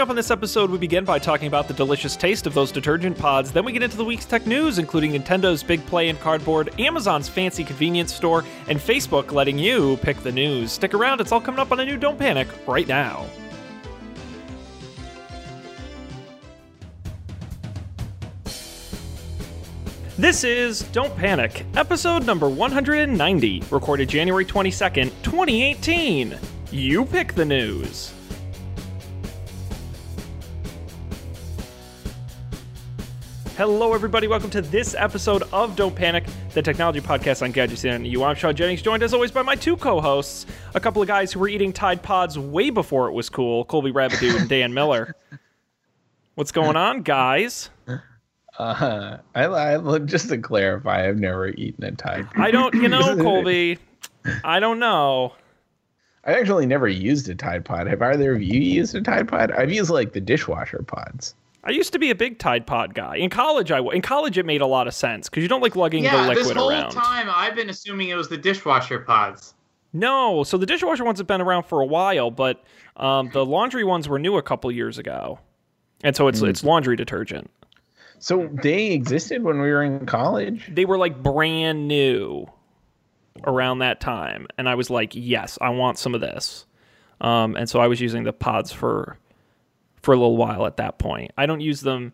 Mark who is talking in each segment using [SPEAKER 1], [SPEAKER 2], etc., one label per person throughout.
[SPEAKER 1] Coming up on this episode, we begin by talking about the delicious taste of those detergent pods. Then we get into the week's tech news, including Nintendo's big play in cardboard, Amazon's fancy convenience store, and Facebook letting you pick the news. Stick around, it's all coming up on a new Don't Panic right now. This is Don't Panic, episode number 190, recorded January 22nd, 2018. You pick the news. Hello, everybody. Welcome to this episode of Don't Panic, the technology podcast on Gadgets and You. I'm Sean Jennings, joined as always by my two co-hosts, a couple of guys who were eating Tide Pods way before it was cool, Colby Rabideau and Dan Miller. What's going on, guys?
[SPEAKER 2] Uh, I, I just to clarify, I've never eaten a Tide. Pod.
[SPEAKER 1] I don't, you know, Colby. I don't know.
[SPEAKER 2] I actually never used a Tide Pod. Have either of you used a Tide Pod? I've used like the dishwasher pods.
[SPEAKER 1] I used to be a big Tide Pod guy. In college, I in college it made a lot of sense because you don't like lugging
[SPEAKER 3] yeah,
[SPEAKER 1] the liquid around.
[SPEAKER 3] this whole
[SPEAKER 1] around.
[SPEAKER 3] time I've been assuming it was the dishwasher pods.
[SPEAKER 1] No, so the dishwasher ones have been around for a while, but um, the laundry ones were new a couple years ago, and so it's it's laundry detergent.
[SPEAKER 2] So they existed when we were in college.
[SPEAKER 1] They were like brand new around that time, and I was like, yes, I want some of this. Um, and so I was using the pods for for a little while at that point. I don't use them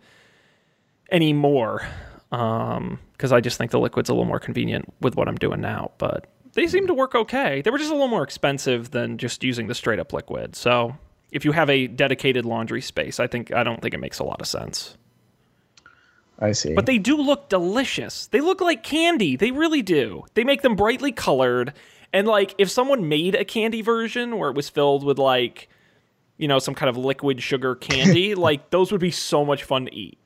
[SPEAKER 1] anymore um, because I just think the liquid's a little more convenient with what I'm doing now. But they seem to work okay. They were just a little more expensive than just using the straight up liquid. So if you have a dedicated laundry space, I think I don't think it makes a lot of sense.
[SPEAKER 2] I see.
[SPEAKER 1] But they do look delicious. They look like candy. They really do. They make them brightly colored. And like if someone made a candy version where it was filled with like you know some kind of liquid sugar candy, like those would be so much fun to eat.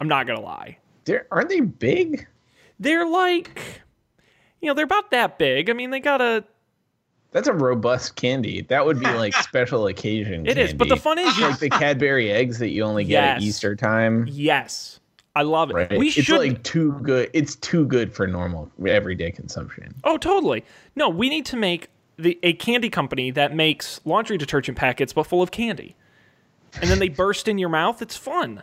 [SPEAKER 1] I'm not to lie.
[SPEAKER 2] They're, aren't they big?
[SPEAKER 1] They're like you know, they're about that big. I mean, they got a
[SPEAKER 2] That's a robust candy. That would be like special occasion.
[SPEAKER 1] It is, but the fun is
[SPEAKER 2] like the Cadbury eggs that you only get at Easter time.
[SPEAKER 1] yes. I love it.
[SPEAKER 2] Right?
[SPEAKER 1] We
[SPEAKER 2] it's
[SPEAKER 1] should
[SPEAKER 2] like too good. It's too good for normal everyday consumption.
[SPEAKER 1] Oh, totally. No, we need to make the a candy company that makes laundry detergent packets but full of candy. And then they burst in your mouth. It's fun.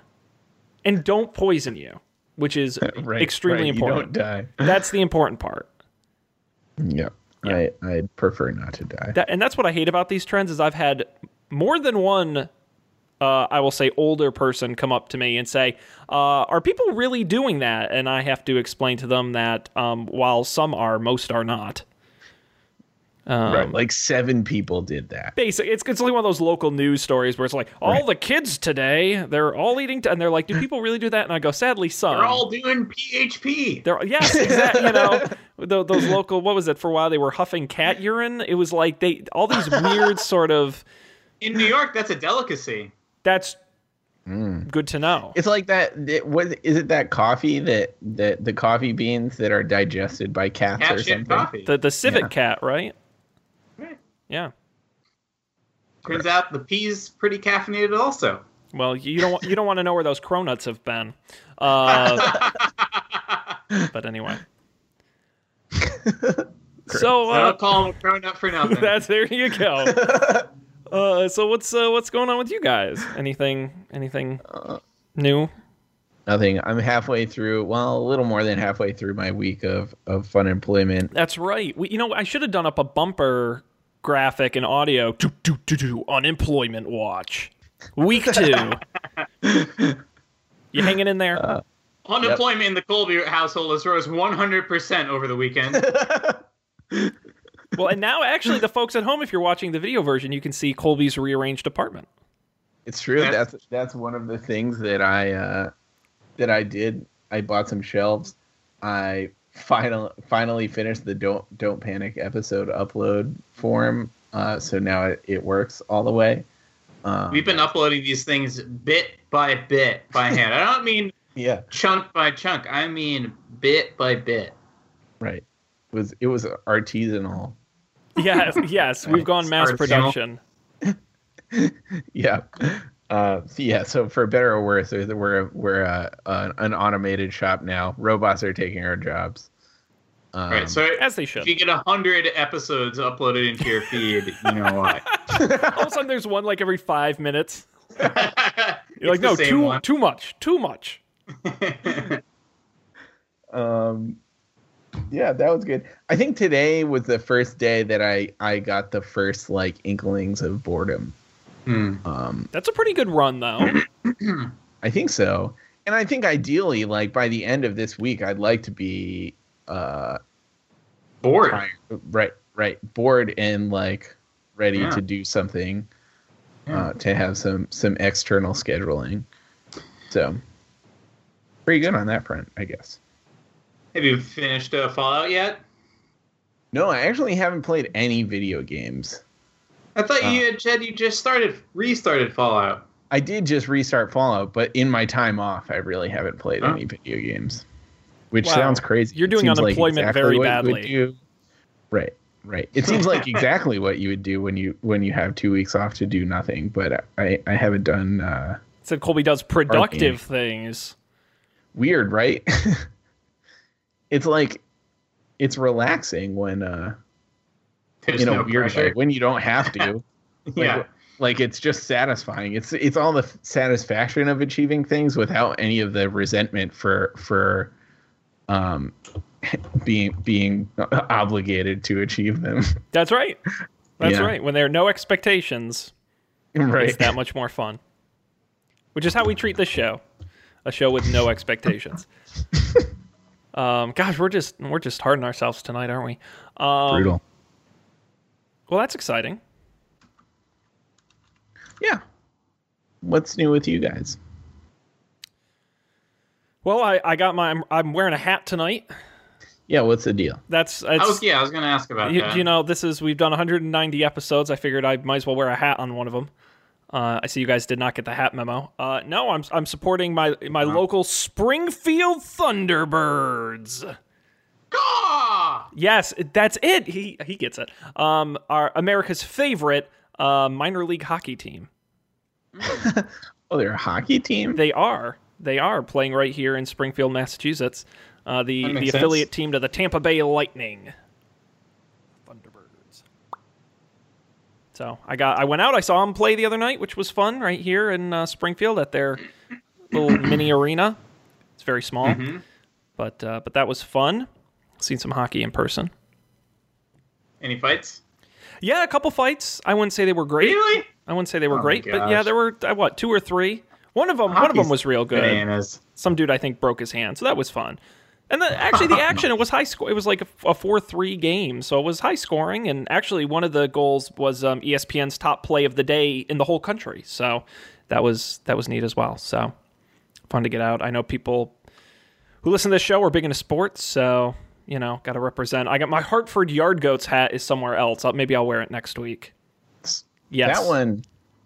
[SPEAKER 1] And don't poison you, which is
[SPEAKER 2] Right,
[SPEAKER 1] extremely
[SPEAKER 2] right,
[SPEAKER 1] important.
[SPEAKER 2] You don't die.
[SPEAKER 1] That's the important part.
[SPEAKER 2] Yeah. I I prefer not to die.
[SPEAKER 1] That, and that's what I hate about these trends is I've had more than one uh, I will say older person come up to me and say, uh, "Are people really doing that?" And I have to explain to them that um, while some are, most are not. Um,
[SPEAKER 2] right. Like seven people did that.
[SPEAKER 1] basic. It's it's like one of those local news stories where it's like all
[SPEAKER 2] Right.
[SPEAKER 1] the kids today they're all eating, t-, and they're like, do people really do that? And I go, sadly, some.
[SPEAKER 3] They're all doing PHP.
[SPEAKER 1] They're- yes, exactly. You know, tho- those local. What was it for a while? They were huffing cat urine. It was like they all these weird sort of.
[SPEAKER 3] In New York, that's a delicacy.
[SPEAKER 1] That's
[SPEAKER 2] Mm.
[SPEAKER 1] good to know.
[SPEAKER 2] It's like that. It, what is it? That coffee that that the coffee beans that are digested by cats
[SPEAKER 3] Cat
[SPEAKER 2] or something.
[SPEAKER 3] coffee.
[SPEAKER 1] The the civet
[SPEAKER 2] Yeah.
[SPEAKER 1] cat, right?
[SPEAKER 3] Right.
[SPEAKER 1] Yeah.
[SPEAKER 3] Turns out the pea's pretty caffeinated also.
[SPEAKER 1] Well, you don't want- you don't want to know where those cronuts have been. Uh, but anyway. so
[SPEAKER 3] I
[SPEAKER 1] uh,
[SPEAKER 3] don't call him a cronut for nothing.
[SPEAKER 1] That's there you go. Uh, so what's uh, what's going on with you guys? Anything anything new?
[SPEAKER 2] Nothing. I'm halfway through. Well, a little more than halfway through my week of of fun employment.
[SPEAKER 1] That's right. We, you know, I should have done up a bumper graphic and audio. Do, do, do, do, unemployment watch. Week two. you hanging in there?
[SPEAKER 3] Unemployment in the Colby household has rose 100% over the weekend.
[SPEAKER 1] well, and now actually, the folks at home, if you're watching the video version, you can see Colby's rearranged apartment.
[SPEAKER 2] It's true.
[SPEAKER 3] Yeah.
[SPEAKER 2] That's that's one of the things that I uh, that I did. I bought some shelves. I final finally finished the don't don't panic episode upload form. Uh, so now it, it works all the way. Um,
[SPEAKER 3] We've been uploading these things bit by bit by hand. I don't mean
[SPEAKER 2] yeah
[SPEAKER 3] chunk by chunk. I mean bit by bit.
[SPEAKER 2] right. It was it was artisanal.
[SPEAKER 1] Yes, yes, we've gone mass
[SPEAKER 3] Artisanal.
[SPEAKER 1] production.
[SPEAKER 2] yeah. Uh, so yeah. So for better or worse, we're we're, we're uh, uh, an automated shop now. Robots are taking our jobs. Um,
[SPEAKER 3] right. So
[SPEAKER 1] As they should.
[SPEAKER 3] if you get a hundred episodes uploaded into your feed, you know why.
[SPEAKER 1] All of a sudden, there's one like every five minutes. You're like, no, too
[SPEAKER 3] one."
[SPEAKER 1] too much, too much.
[SPEAKER 2] Um, yeah, that was good. I think today was the first day that I I got the first like inklings of boredom.
[SPEAKER 3] Hmm.
[SPEAKER 2] Um,
[SPEAKER 1] That's a pretty good run, though.
[SPEAKER 2] I think so, and I think ideally, like by the end of this week, I'd like to be uh
[SPEAKER 3] Bored.
[SPEAKER 2] trying- right right bored and like ready
[SPEAKER 3] Yeah.
[SPEAKER 2] to do something
[SPEAKER 3] Yeah.
[SPEAKER 2] uh, to have some some external scheduling. So pretty good on that front, I guess.
[SPEAKER 3] Have you finished uh, Fallout yet?
[SPEAKER 2] No, I actually haven't played any video games.
[SPEAKER 3] I thought
[SPEAKER 2] Uh.
[SPEAKER 3] you had said you just started restarted Fallout.
[SPEAKER 2] I did just restart Fallout, but in my time off, I really haven't played
[SPEAKER 3] Huh?
[SPEAKER 2] any video games. Which
[SPEAKER 1] Wow.
[SPEAKER 2] sounds crazy.
[SPEAKER 1] You're doing
[SPEAKER 2] seems like
[SPEAKER 1] unemployment
[SPEAKER 2] exactly
[SPEAKER 1] very
[SPEAKER 2] what you
[SPEAKER 1] badly.
[SPEAKER 2] Right, right. It seems like exactly what you would do when you when you have two weeks off to do nothing. But I I haven't done. Uh,
[SPEAKER 1] Said Colby does productive
[SPEAKER 2] Arcane.
[SPEAKER 1] things.
[SPEAKER 2] weird, right? it's like it's relaxing when uh
[SPEAKER 3] There's
[SPEAKER 2] in a
[SPEAKER 3] no
[SPEAKER 2] weird way when you don't have to. Like,
[SPEAKER 3] yeah.
[SPEAKER 2] like it's just satisfying it's it's all the satisfaction of achieving things without any of the resentment for for um being being obligated to achieve them
[SPEAKER 1] That's right. That's
[SPEAKER 2] Yeah.
[SPEAKER 1] right. When there are no expectations, it's that much more fun. Which is how we treat this show. A show with no expectations. um, gosh, we're just we're just hard on ourselves tonight, aren't we? Um,
[SPEAKER 2] brutal
[SPEAKER 1] Well, that's exciting.
[SPEAKER 2] yeah what's new with you guys
[SPEAKER 1] Well, I, I got my I'm, I'm wearing a hat tonight.
[SPEAKER 2] yeah what's the deal
[SPEAKER 1] That's
[SPEAKER 3] I
[SPEAKER 1] it's,
[SPEAKER 3] was yeah, I was gonna ask about
[SPEAKER 1] you,
[SPEAKER 3] that.
[SPEAKER 1] you know this is we've done 190 episodes. I figured I might as well wear a hat on one of them. Uh, I see you guys did not get the hat memo. Uh, no, I'm I'm supporting my my local Springfield Thunderbirds.
[SPEAKER 3] Gah!
[SPEAKER 1] Yes, that's it. He he gets it. Um, our America's favorite uh, minor league hockey team.
[SPEAKER 2] oh they're a hockey team
[SPEAKER 1] They are they are playing right here in Springfield, Massachusetts. Uh, the the
[SPEAKER 3] makes sense.
[SPEAKER 1] affiliate team to the Tampa Bay Lightning. Thunderbirds. So I got I went out. I saw them play the other night, which was fun right here in uh, Springfield at their little mini arena. It's very small,
[SPEAKER 3] Mm-hmm.
[SPEAKER 1] but uh, but that was fun. Seen some hockey in person.
[SPEAKER 3] Any fights?
[SPEAKER 1] Yeah, a couple fights. I wouldn't say they were great.
[SPEAKER 3] Really?
[SPEAKER 1] I wouldn't say they were
[SPEAKER 3] Oh
[SPEAKER 1] great, but yeah, there were uh, what two or three. One of them, one of them was real good.
[SPEAKER 3] Bananas.
[SPEAKER 1] Some dude I think broke his hand, so that was fun. And the, actually, the action it was high score. It was like a four three game, so it was high scoring. And actually, one of the goals was um, ESPN's top play of the day in the whole country. So that was that was neat as well. So fun to get out. I know people who listen to this show are big into sports, so you know, got to represent. I got my Hartford Yard Goats hat is somewhere else. Uh, Maybe I'll wear it next week. Yes,
[SPEAKER 2] that one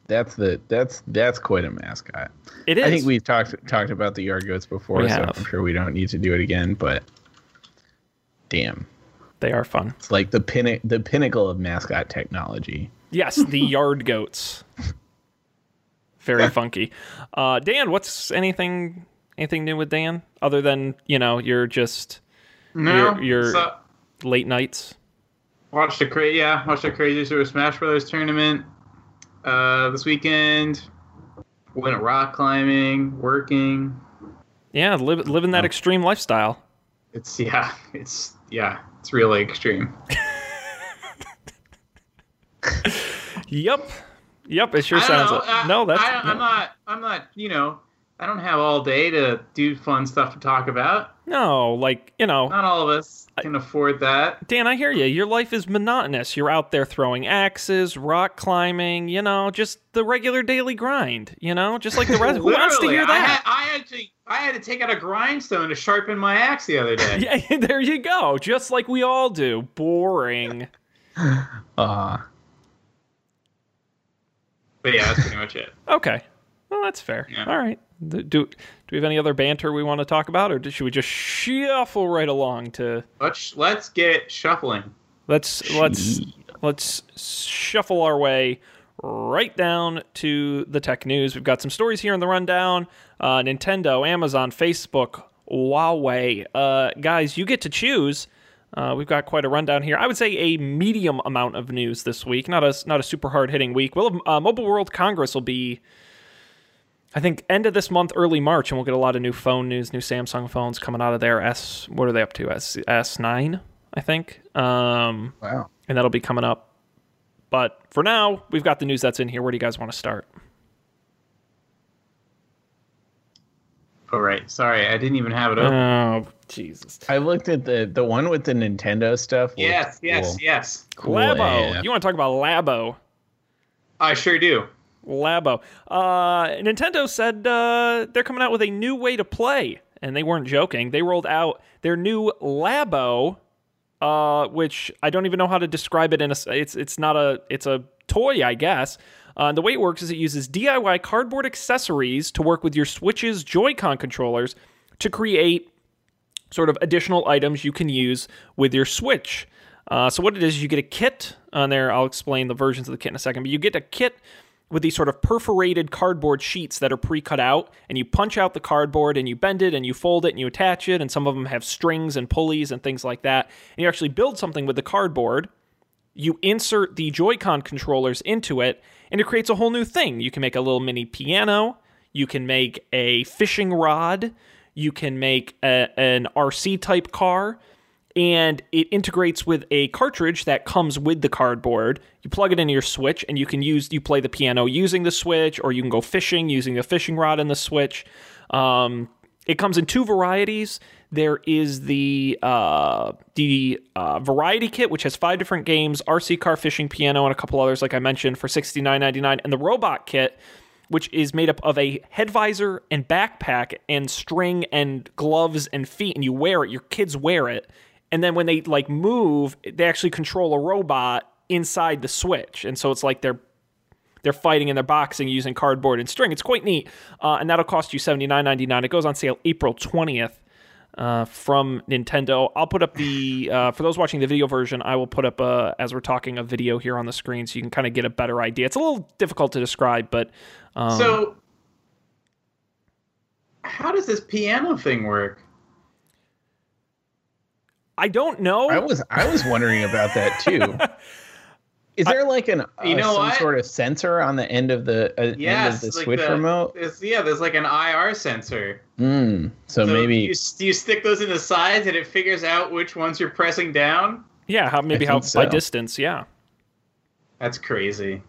[SPEAKER 2] that's the that's that's quite a mascot
[SPEAKER 1] It is.
[SPEAKER 2] i think we've talked talked about the yard goats before
[SPEAKER 1] We
[SPEAKER 2] so
[SPEAKER 1] have.
[SPEAKER 2] i'm sure we don't need to do it again but damn
[SPEAKER 1] they are fun.
[SPEAKER 2] it's like the pin the pinnacle of mascot technology
[SPEAKER 1] Yes, the Yard Goats. Very funky. Uh, Dan, what's anything anything new with Dan other than you know you're just
[SPEAKER 3] No.
[SPEAKER 1] You're- you're-
[SPEAKER 3] So,
[SPEAKER 1] late nights?
[SPEAKER 3] watched the cra- yeah, watched the Crazy Super Smash Brothers tournament uh, this weekend. Went rock climbing, working.
[SPEAKER 1] Yeah, live, living that extreme lifestyle.
[SPEAKER 3] It's yeah, it's yeah, it's really extreme.
[SPEAKER 1] Yep, yep. It sure sounds.
[SPEAKER 3] know.
[SPEAKER 1] like
[SPEAKER 3] I-
[SPEAKER 1] no, that's
[SPEAKER 3] I, I'm
[SPEAKER 1] no.
[SPEAKER 3] not. I'm not. You know, I don't have all day to do fun stuff to talk about.
[SPEAKER 1] no, like you know,
[SPEAKER 3] Not all of us can afford that.
[SPEAKER 1] Dan. I hear you. Your life is monotonous. You're out there throwing axes, rock climbing. You know, just the regular daily grind. You know, just like the rest. Who wants to hear
[SPEAKER 3] I
[SPEAKER 1] that?
[SPEAKER 3] had, I actually, I had to take out a grindstone to sharpen my axe the other day.
[SPEAKER 1] Yeah, there you go. Just like we all do. Boring.
[SPEAKER 2] uh
[SPEAKER 3] But yeah, that's pretty much it.
[SPEAKER 1] Okay. Well, that's fair.
[SPEAKER 3] Yeah.
[SPEAKER 1] All right. Do, do do we have any other banter we want to talk about, or should we just shuffle right along to
[SPEAKER 3] Let's let's get shuffling.
[SPEAKER 1] let's let's let's shuffle our way right down to the tech news. We've got some stories here in the rundown. Uh, Nintendo, Amazon, Facebook, Huawei. Uh, guys, you get to choose. Uh, we've got quite a rundown here. I would say a medium amount of news this week, not a not a super hard hitting week. Well, uh, Mobile World Congress will be I think end of this month, early March, and we'll get a lot of new phone news, new Samsung phones coming out of there. S, what are they up to? S S nine, I think. Um,
[SPEAKER 2] Wow.
[SPEAKER 1] and that'll be coming up. But for now, we've got the news that's in here. Where do you guys want to start?
[SPEAKER 3] Oh right, sorry, I didn't even have it open.
[SPEAKER 1] Oh, Jesus.
[SPEAKER 2] I looked at the the one with the Nintendo stuff. looked
[SPEAKER 3] yes, yes,
[SPEAKER 2] cool.
[SPEAKER 3] yes.
[SPEAKER 2] Cool
[SPEAKER 1] Labo.
[SPEAKER 2] AF.
[SPEAKER 1] You want to talk about Labo?
[SPEAKER 3] I sure do.
[SPEAKER 1] Labo. Uh, Nintendo said uh, they're coming out with a new way to play, and they weren't joking. They rolled out their new Labo, uh, which I don't even know how to describe it. In a, it's it's not a it's a toy, I guess. Uh, the way it works is it uses DIY cardboard accessories to work with your Switch's Joy-Con controllers to create sort of additional items you can use with your Switch. Uh, so what it is, you get a kit on there. I'll explain the versions of the kit in a second, but you get a kit with these sort of perforated cardboard sheets that are pre-cut out, and you punch out the cardboard and you bend it and you fold it and you attach it, and some of them have strings and pulleys and things like that. And you actually build something with the cardboard. You insert the Joy-Con controllers into it, and it creates a whole new thing. You can make a little mini piano. You can make a fishing rod. You can make a, an RC type car and it integrates with a cartridge that comes with the cardboard. You plug it into your Switch, and you can use you play the piano using the Switch, or you can go fishing using the fishing rod in the Switch. Um, it comes in two varieties. There is the uh, the uh, variety kit, which has five different games: RC car, fishing, piano, and a couple others, like I mentioned, for sixty nine ninety nine. And the robot kit, which is made up of a head visor and backpack and string and gloves and feet, and you wear it. Your kids wear it, and then when they like move, they actually control a robot inside the Switch, and so it's like they're they're fighting and they're boxing using cardboard and string. It's quite neat, uh, and that'll cost you seventy nine ninety nine. It goes on sale April twentieth. Uh, from Nintendo, I'll put up the uh, for those watching the video version. I will put up uh, as we're talking a video here on the screen, so you can kind of get a better idea. It's a little difficult to describe, but um,
[SPEAKER 3] so, how does this piano thing work?
[SPEAKER 1] I don't know.
[SPEAKER 2] I was I was wondering about that too. Is there like an
[SPEAKER 3] You
[SPEAKER 2] uh,
[SPEAKER 3] know
[SPEAKER 2] some
[SPEAKER 3] what?
[SPEAKER 2] sort of sensor on the end of the uh, end of the
[SPEAKER 3] like
[SPEAKER 2] Switch
[SPEAKER 3] the-
[SPEAKER 2] remote?
[SPEAKER 3] It's, yeah, there's like an IR sensor.
[SPEAKER 2] Mm, so, maybe
[SPEAKER 3] you, you stick those in the sides, and it figures out which ones you're pressing down.
[SPEAKER 1] yeah, how maybe
[SPEAKER 2] I
[SPEAKER 1] how
[SPEAKER 2] think
[SPEAKER 1] by distance. Yeah,
[SPEAKER 3] That's crazy.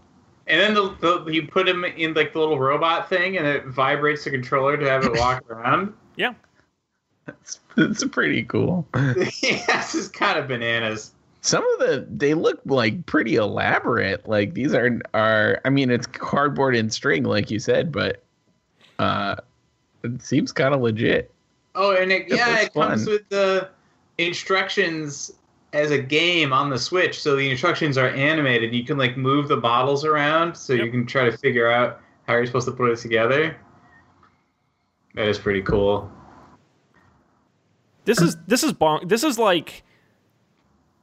[SPEAKER 3] And then the, the you put him in like the little robot thing, and it vibrates the controller to have it walk around.
[SPEAKER 1] yeah.
[SPEAKER 2] It's, it's pretty cool.
[SPEAKER 3] yeah, this is kind of bananas.
[SPEAKER 2] Some of the they look like pretty elaborate. Like these are are I mean it's cardboard and string like you said, but uh it seems kind of legit.
[SPEAKER 3] Oh, and it,
[SPEAKER 2] It
[SPEAKER 3] yeah, it comes with the instructions as a game on the Switch. So the instructions are animated. You can like move the bottles around, so you can try to figure out how you're supposed to put it together. That is pretty cool.
[SPEAKER 1] This is this is bonk. This is like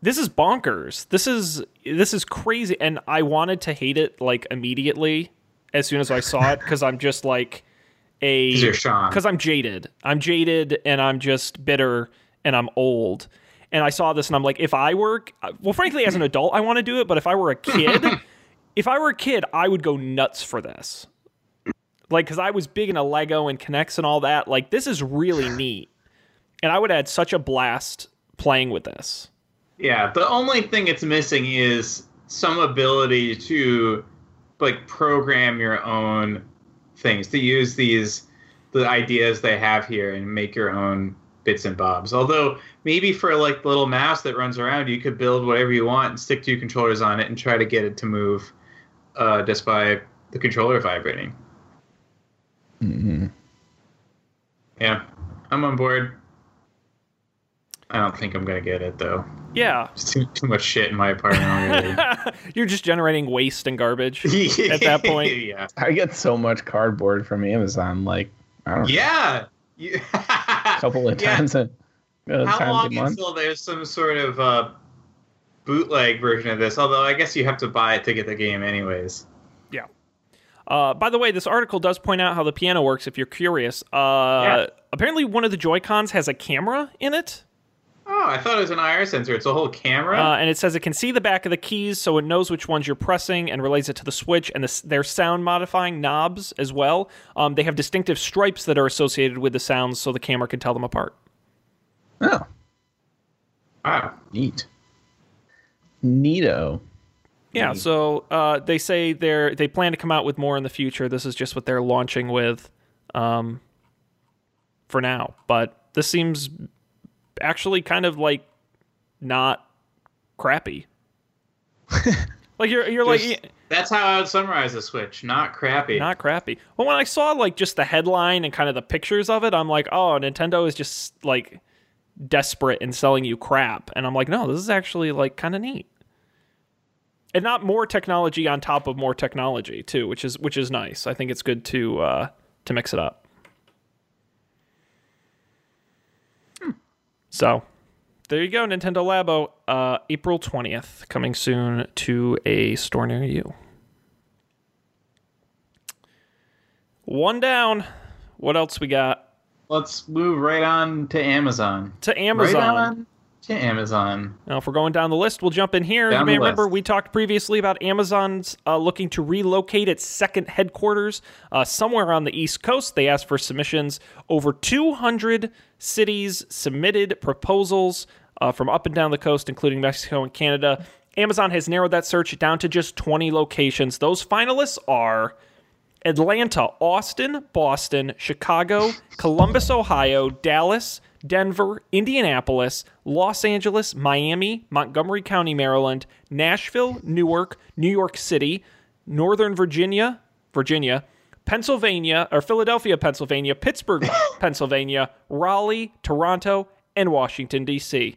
[SPEAKER 1] this is bonkers. This is this is crazy, and I wanted to hate it like immediately as soon as I saw it because I'm just like a because I'm jaded. I'm jaded, and I'm just bitter, and I'm old. And I saw this, and I'm like, if I were well, frankly, as an adult, I want to do it, but if I were a kid, if I were a kid, I would go nuts for this. Like, because I was big into Lego and K'NEX and all that. Like, this is really neat and I would add such a blast playing with this.
[SPEAKER 3] Yeah, the only thing it's missing is some ability to like program your own things to use these the ideas they have here and make your own bits and bobs. Although maybe for like the little mouse that runs around, you could build whatever you want and stick two controllers on it and try to get it to move uh, just by the controller vibrating.
[SPEAKER 2] Mm-hmm.
[SPEAKER 3] Yeah, I'm on board. I don't think I'm gonna get it though.
[SPEAKER 1] Yeah,
[SPEAKER 3] There's too too much shit in my apartment already.
[SPEAKER 1] you're just generating waste and garbage at that point.
[SPEAKER 3] yeah.
[SPEAKER 2] I get so much cardboard from Amazon. Like I don't
[SPEAKER 3] Yeah. You-
[SPEAKER 2] a couple of
[SPEAKER 3] Yeah.
[SPEAKER 2] times a, uh,
[SPEAKER 3] How
[SPEAKER 2] times
[SPEAKER 3] long
[SPEAKER 2] month.
[SPEAKER 3] until there's some sort of uh, bootleg version of this? Although I guess you have to buy it to get the game, anyways.
[SPEAKER 1] Yeah. Uh, by the way, this article does point out how the piano works. If you're curious, uh,
[SPEAKER 3] Yeah.
[SPEAKER 1] apparently one of the Joy Cons has a camera in it.
[SPEAKER 3] Oh, I thought it was an IR sensor. It's a whole camera.
[SPEAKER 1] Uh, and it says it can see the back of the keys, so it knows which ones you're pressing and relays it to the switch. And the, their sound modifying knobs as well. Um, they have distinctive stripes that are associated with the sounds, so the camera can tell them apart.
[SPEAKER 2] Oh,
[SPEAKER 3] wow.
[SPEAKER 2] neat. Neato.
[SPEAKER 1] Yeah, so uh, they say they're they plan to come out with more in the future. This is just what they're launching with, um, for now. But this seems actually kind of like not crappy. like you're you're
[SPEAKER 3] Just-
[SPEAKER 1] like
[SPEAKER 3] that's how I would summarize the Switch. Not crappy.
[SPEAKER 1] not crappy. But when I saw like just the headline and kind of the pictures of it, I'm like, oh, Nintendo is just like desperate in selling you crap. And I'm like, no, this is actually like kind of neat. And not more technology on top of more technology too, which is which is nice. I think it's good to uh, to mix it up. So there you go, Nintendo Labo, uh, April twentieth, coming soon to a store near you. One down. What else we got?
[SPEAKER 3] Let's move right on to Amazon.
[SPEAKER 1] To Amazon.
[SPEAKER 3] Right on to Amazon.
[SPEAKER 1] Now, if we're going down the list, we'll jump in here.
[SPEAKER 3] Down
[SPEAKER 1] you may remember
[SPEAKER 3] list.
[SPEAKER 1] we talked previously about Amazon's uh, looking to relocate its second headquarters uh, somewhere on the East Coast. They asked for submissions. Over 200 cities submitted proposals uh, from up and down the coast, including Mexico and Canada. Amazon has narrowed that search down to just 20 locations. Those finalists are Atlanta, Austin, Boston, Chicago, Columbus, Ohio, Dallas, Denver, Indianapolis, Los Angeles, Miami, Montgomery County, Maryland, Nashville, Newark, New York City, Northern Virginia, Virginia, Pennsylvania, or Philadelphia, Pennsylvania, Pittsburgh, Pennsylvania, Raleigh, Toronto, and Washington, D.C.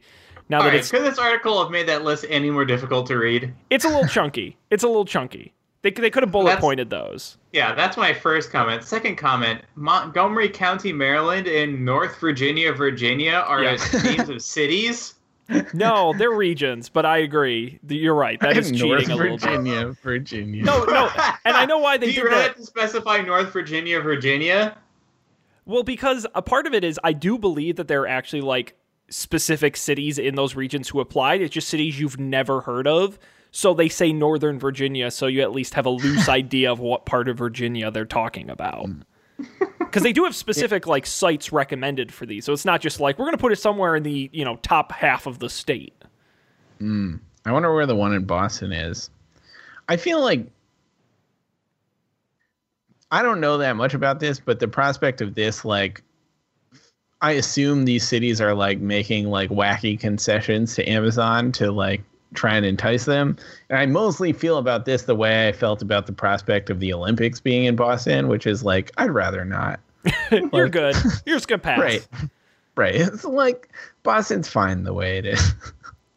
[SPEAKER 1] Now
[SPEAKER 3] All
[SPEAKER 1] that
[SPEAKER 3] right,
[SPEAKER 1] it's
[SPEAKER 3] could this article have made that list any more difficult to read?
[SPEAKER 1] it's a little chunky. It's a little chunky. They, they could have bullet
[SPEAKER 3] That's-
[SPEAKER 1] pointed those.
[SPEAKER 3] Yeah, that's my first comment. Second comment: Montgomery County, Maryland, and North Virginia, Virginia are
[SPEAKER 1] Yeah.
[SPEAKER 3] names of cities.
[SPEAKER 1] No, they're regions, but I agree. You're right. That is
[SPEAKER 2] North
[SPEAKER 1] cheating a little bit.
[SPEAKER 2] Virginia, Virginia.
[SPEAKER 1] No, no, and I know why they
[SPEAKER 3] Do you
[SPEAKER 1] did
[SPEAKER 3] really
[SPEAKER 1] that.
[SPEAKER 3] have to specify North Virginia, Virginia?
[SPEAKER 1] Well, because a part of it is I do believe that there are actually like specific cities in those regions who applied. It's just cities you've never heard of. So they say Northern Virginia, so you at least have a loose idea of what part of Virginia they're talking about. Mm. Because they do have specific like sites recommended for these, so it's not just like we're going to put it somewhere in the you know top half of the state. Mm.
[SPEAKER 2] I wonder where the one in Boston is. I feel like I don't know that much about this, but the prospect of this, like, I assume these cities are like making like wacky concessions to Amazon to like try and entice them. And I mostly feel about this the way I felt about the prospect of the Olympics being in Boston, which is like I'd rather not.
[SPEAKER 1] You're good. You're just gonna pass.
[SPEAKER 2] Right. Right. It's like Boston's fine the way it is.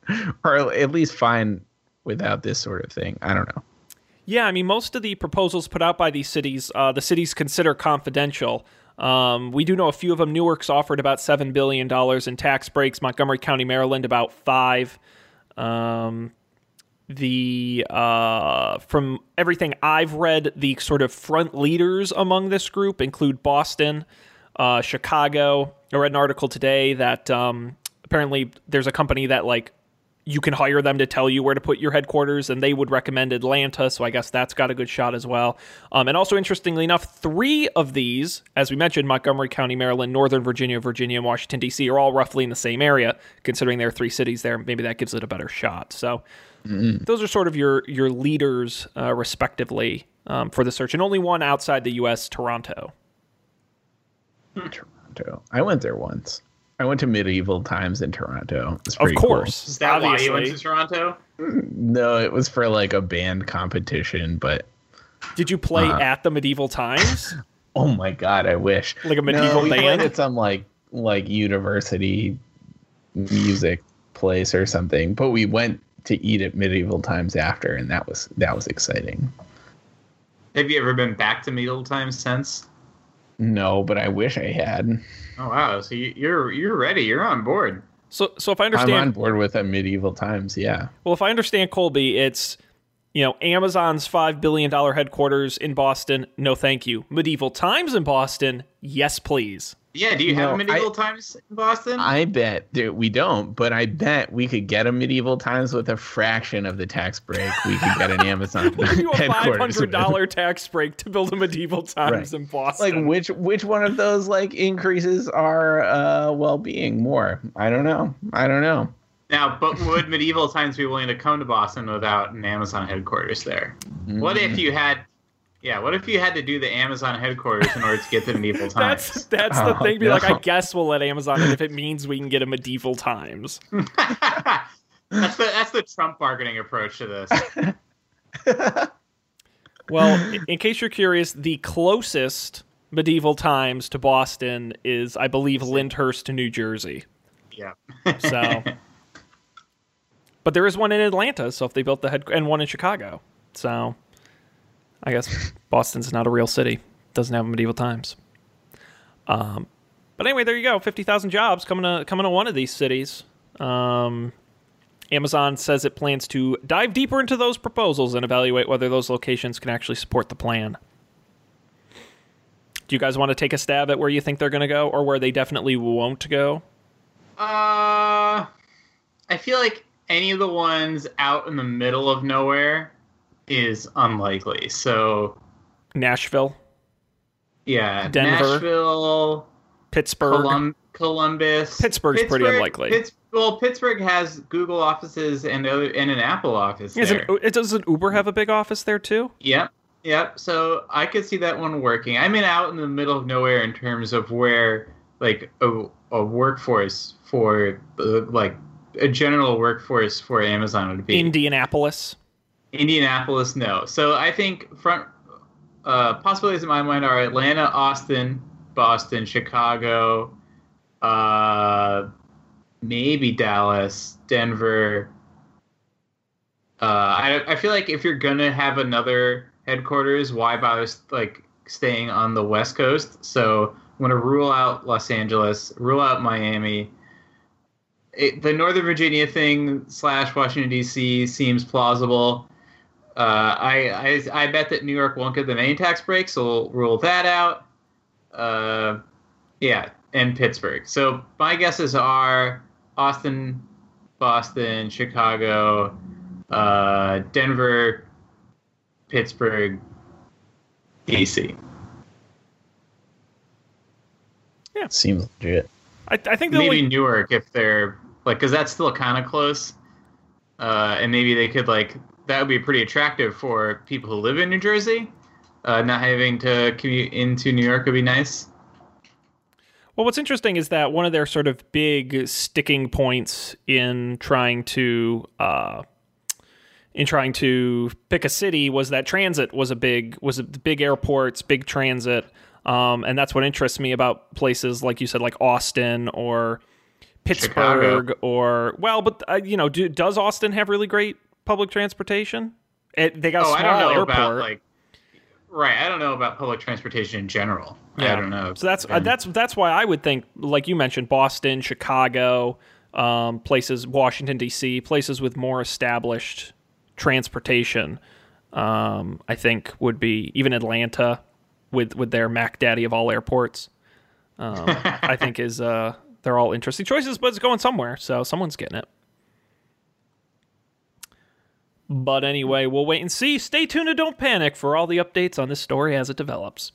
[SPEAKER 2] or at least fine without this sort of thing. I don't know.
[SPEAKER 1] Yeah, I mean, most of the proposals put out by these cities, uh, the cities consider confidential. Um, we do know a few of them. Newark's offered about seven billion dollars in tax breaks. Montgomery County, Maryland, about five. Um, the uh, from everything I've read, the sort of front leaders among this group include Boston, uh, Chicago. I read an article today that um, apparently there's a company that like you can hire them to tell you where to put your headquarters, and they would recommend Atlanta. So I guess that's got a good shot as well. Um, and also, interestingly enough, three of these, as we mentioned, Montgomery County, Maryland, Northern Virginia, Virginia, and Washington D.C., are all roughly in the same area. Considering there are three cities there, maybe that gives it a better shot. So those are sort of your your leaders, uh, respectively, um, for the search, and only one outside the U.S., Toronto.
[SPEAKER 2] Toronto. I went there once. I went to medieval times in Toronto.
[SPEAKER 1] Of
[SPEAKER 2] pretty cool.
[SPEAKER 1] course,
[SPEAKER 3] Is that
[SPEAKER 1] obviously.
[SPEAKER 3] why you went to Toronto?
[SPEAKER 2] No, it was for like a band competition, but
[SPEAKER 1] Did you play
[SPEAKER 2] Uh-huh.
[SPEAKER 1] at the medieval times?
[SPEAKER 2] oh my god, I wish.
[SPEAKER 1] Like a medieval
[SPEAKER 2] no,
[SPEAKER 1] band?
[SPEAKER 2] played at some like like university music place or something, but we went to eat at medieval times after, and that was that was exciting.
[SPEAKER 3] Have you ever been back to medieval times since?
[SPEAKER 2] No, but I wish I had.
[SPEAKER 3] Oh wow! So you, you're you're ready. You're on board.
[SPEAKER 1] So, so if I understand,
[SPEAKER 2] I'm on board with a medieval times. Yeah.
[SPEAKER 1] well, if I understand Colby, it's you know Amazon's five billion dollar headquarters in Boston. No, thank you. Medieval Times in Boston. Yes, please.
[SPEAKER 3] Yeah, do you,
[SPEAKER 2] You
[SPEAKER 3] have
[SPEAKER 2] know,
[SPEAKER 3] medieval times in Boston?
[SPEAKER 2] I bet that we don't, but I bet we could get a medieval times with a fraction of the tax break. We could get an Amazon
[SPEAKER 1] We'll give you a five
[SPEAKER 2] headquarters.
[SPEAKER 1] hundred dollar tax break to build a medieval times
[SPEAKER 2] Right.
[SPEAKER 1] in Boston.
[SPEAKER 2] Like which which one of those like increases our uh, well being more? I don't know. I don't know.
[SPEAKER 3] now, but would medieval times be willing to come to Boston without an Amazon headquarters there? What
[SPEAKER 2] Mm.
[SPEAKER 3] if you had, yeah, what if you had to do the Amazon headquarters in order to get the medieval times?
[SPEAKER 1] that's the
[SPEAKER 2] Oh,
[SPEAKER 1] thing. Be like, I guess we'll let Amazon in if it means we can get a medieval times.
[SPEAKER 3] that's the that's the Trump bargaining approach to this.
[SPEAKER 1] Well, in case you're curious, the closest medieval times to Boston is, I believe, Lyndhurst, New Jersey.
[SPEAKER 3] Yeah.
[SPEAKER 1] So, but there is one in Atlanta. So if they built the head and one in Chicago, so I guess Boston's not a real city. Doesn't have medieval times. Um, but anyway, there you go. Fifty thousand jobs coming to coming to one of these cities. Um, Amazon says it plans to dive deeper into those proposals and evaluate whether those locations can actually support the plan. Do you guys want to take a stab at where you think they're going to go, or where they definitely won't go?
[SPEAKER 3] Uh, I feel like any of the ones out in the middle of nowhere is unlikely. So
[SPEAKER 1] Nashville,
[SPEAKER 3] yeah,
[SPEAKER 1] Denver.
[SPEAKER 3] Nashville,
[SPEAKER 1] Pittsburgh.
[SPEAKER 3] Colum- Columbus.
[SPEAKER 1] Pittsburgh's pretty unlikely.
[SPEAKER 3] Pitts- well, Pittsburgh has Google offices and other and an Apple office
[SPEAKER 1] Isn't,
[SPEAKER 3] there.
[SPEAKER 1] it, doesn't Uber have a big office there too?
[SPEAKER 3] Yep. Yep. So I could see that one working. I mean, out in the middle of nowhere in terms of where, like, a, a workforce for, uh, like, a general workforce for Amazon would be.
[SPEAKER 1] Indianapolis.
[SPEAKER 3] Indianapolis, no. So I think front uh, possibilities in my mind are Atlanta, Austin, Boston, Chicago, uh, maybe Dallas, Denver. Uh, I I feel like if you're gonna have another headquarters, why bother like staying on the West Coast? So I'm gonna rule out Los Angeles, rule out Miami. It, the Northern Virginia thing slash Washington D.C. seems plausible. Uh, I, I I bet that New York won't get the main tax break, so we'll rule that out. Uh, yeah, and Pittsburgh. So my guesses are Austin, Boston, Chicago, uh, Denver, Pittsburgh, DC.
[SPEAKER 2] Yeah, seems legit.
[SPEAKER 1] I, I think the
[SPEAKER 3] Maybe
[SPEAKER 1] only
[SPEAKER 3] Newark if they're like, because that's still kind of close. Uh, and maybe they could like that would be pretty attractive for people who live in New Jersey. Uh, not having to commute into New York would be nice.
[SPEAKER 1] well, what's interesting is that one of their sort of big sticking points in trying to uh, in trying to pick a city was that transit was a big was a big airports, big transit, um, and that's what interests me about places like you said, like Austin or Pittsburgh or well, but uh, you know, do, does Austin have really great public transportation? It, they got a
[SPEAKER 3] Oh,
[SPEAKER 1] small
[SPEAKER 3] I don't know
[SPEAKER 1] airport.
[SPEAKER 3] about like. Right, I don't know about public transportation in general. Yeah. I don't know.
[SPEAKER 1] So that's uh, that's that's why I would think, like you mentioned, Boston, Chicago, um, places, Washington D.C., places with more established transportation. Um, I think would be even Atlanta, with with their Mac Daddy of all airports. Um, I think is uh, they're all interesting choices, but it's going somewhere, so someone's getting it. But anyway, we'll wait and see. Stay tuned and don't panic for all the updates on this story as it develops.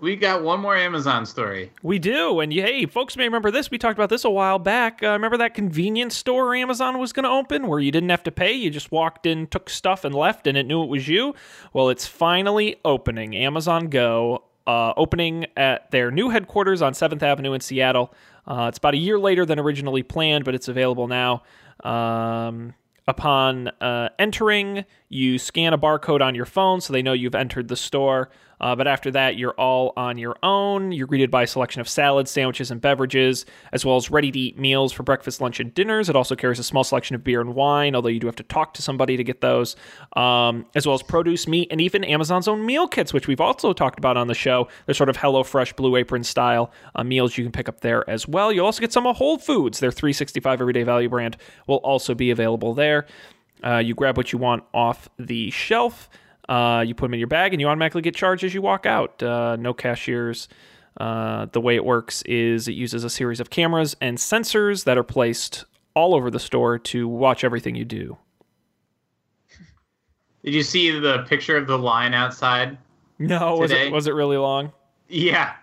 [SPEAKER 3] we got one more Amazon story.
[SPEAKER 1] We do, and hey, folks may remember this. We talked about this a while back. Uh, remember that convenience store Amazon was going to open, where you didn't have to pay; you just walked in, took stuff, and left, and it knew it was you. Well, it's finally opening. Amazon Go, uh, opening at their new headquarters on Seventh Avenue in Seattle. Uh, it's about a year later than originally planned, but it's available now. Um, upon uh, entering, you scan a barcode on your phone so they know you've entered the store. Uh, but after that, you're all on your own. You're greeted by a selection of salads, sandwiches, and beverages, as well as ready to eat meals for breakfast, lunch, and dinners. It also carries a small selection of beer and wine, although you do have to talk to somebody to get those, um, as well as produce, meat, and even Amazon's own meal kits, which we've also talked about on the show. They're sort of HelloFresh Blue Apron style uh, meals you can pick up there as well. You'll also get some of Whole Foods. Their 365 Everyday Value brand will also be available there. Uh, you grab what you want off the shelf. Uh, you put them in your bag, and you automatically get charged as you walk out. Uh, no cashiers Uh, the way it works is it uses a series of cameras and sensors that are placed all over the store to watch everything you do.
[SPEAKER 3] Did you see the picture of the line outside?
[SPEAKER 1] No, was
[SPEAKER 3] Today?
[SPEAKER 1] it was it really long?
[SPEAKER 3] Yeah.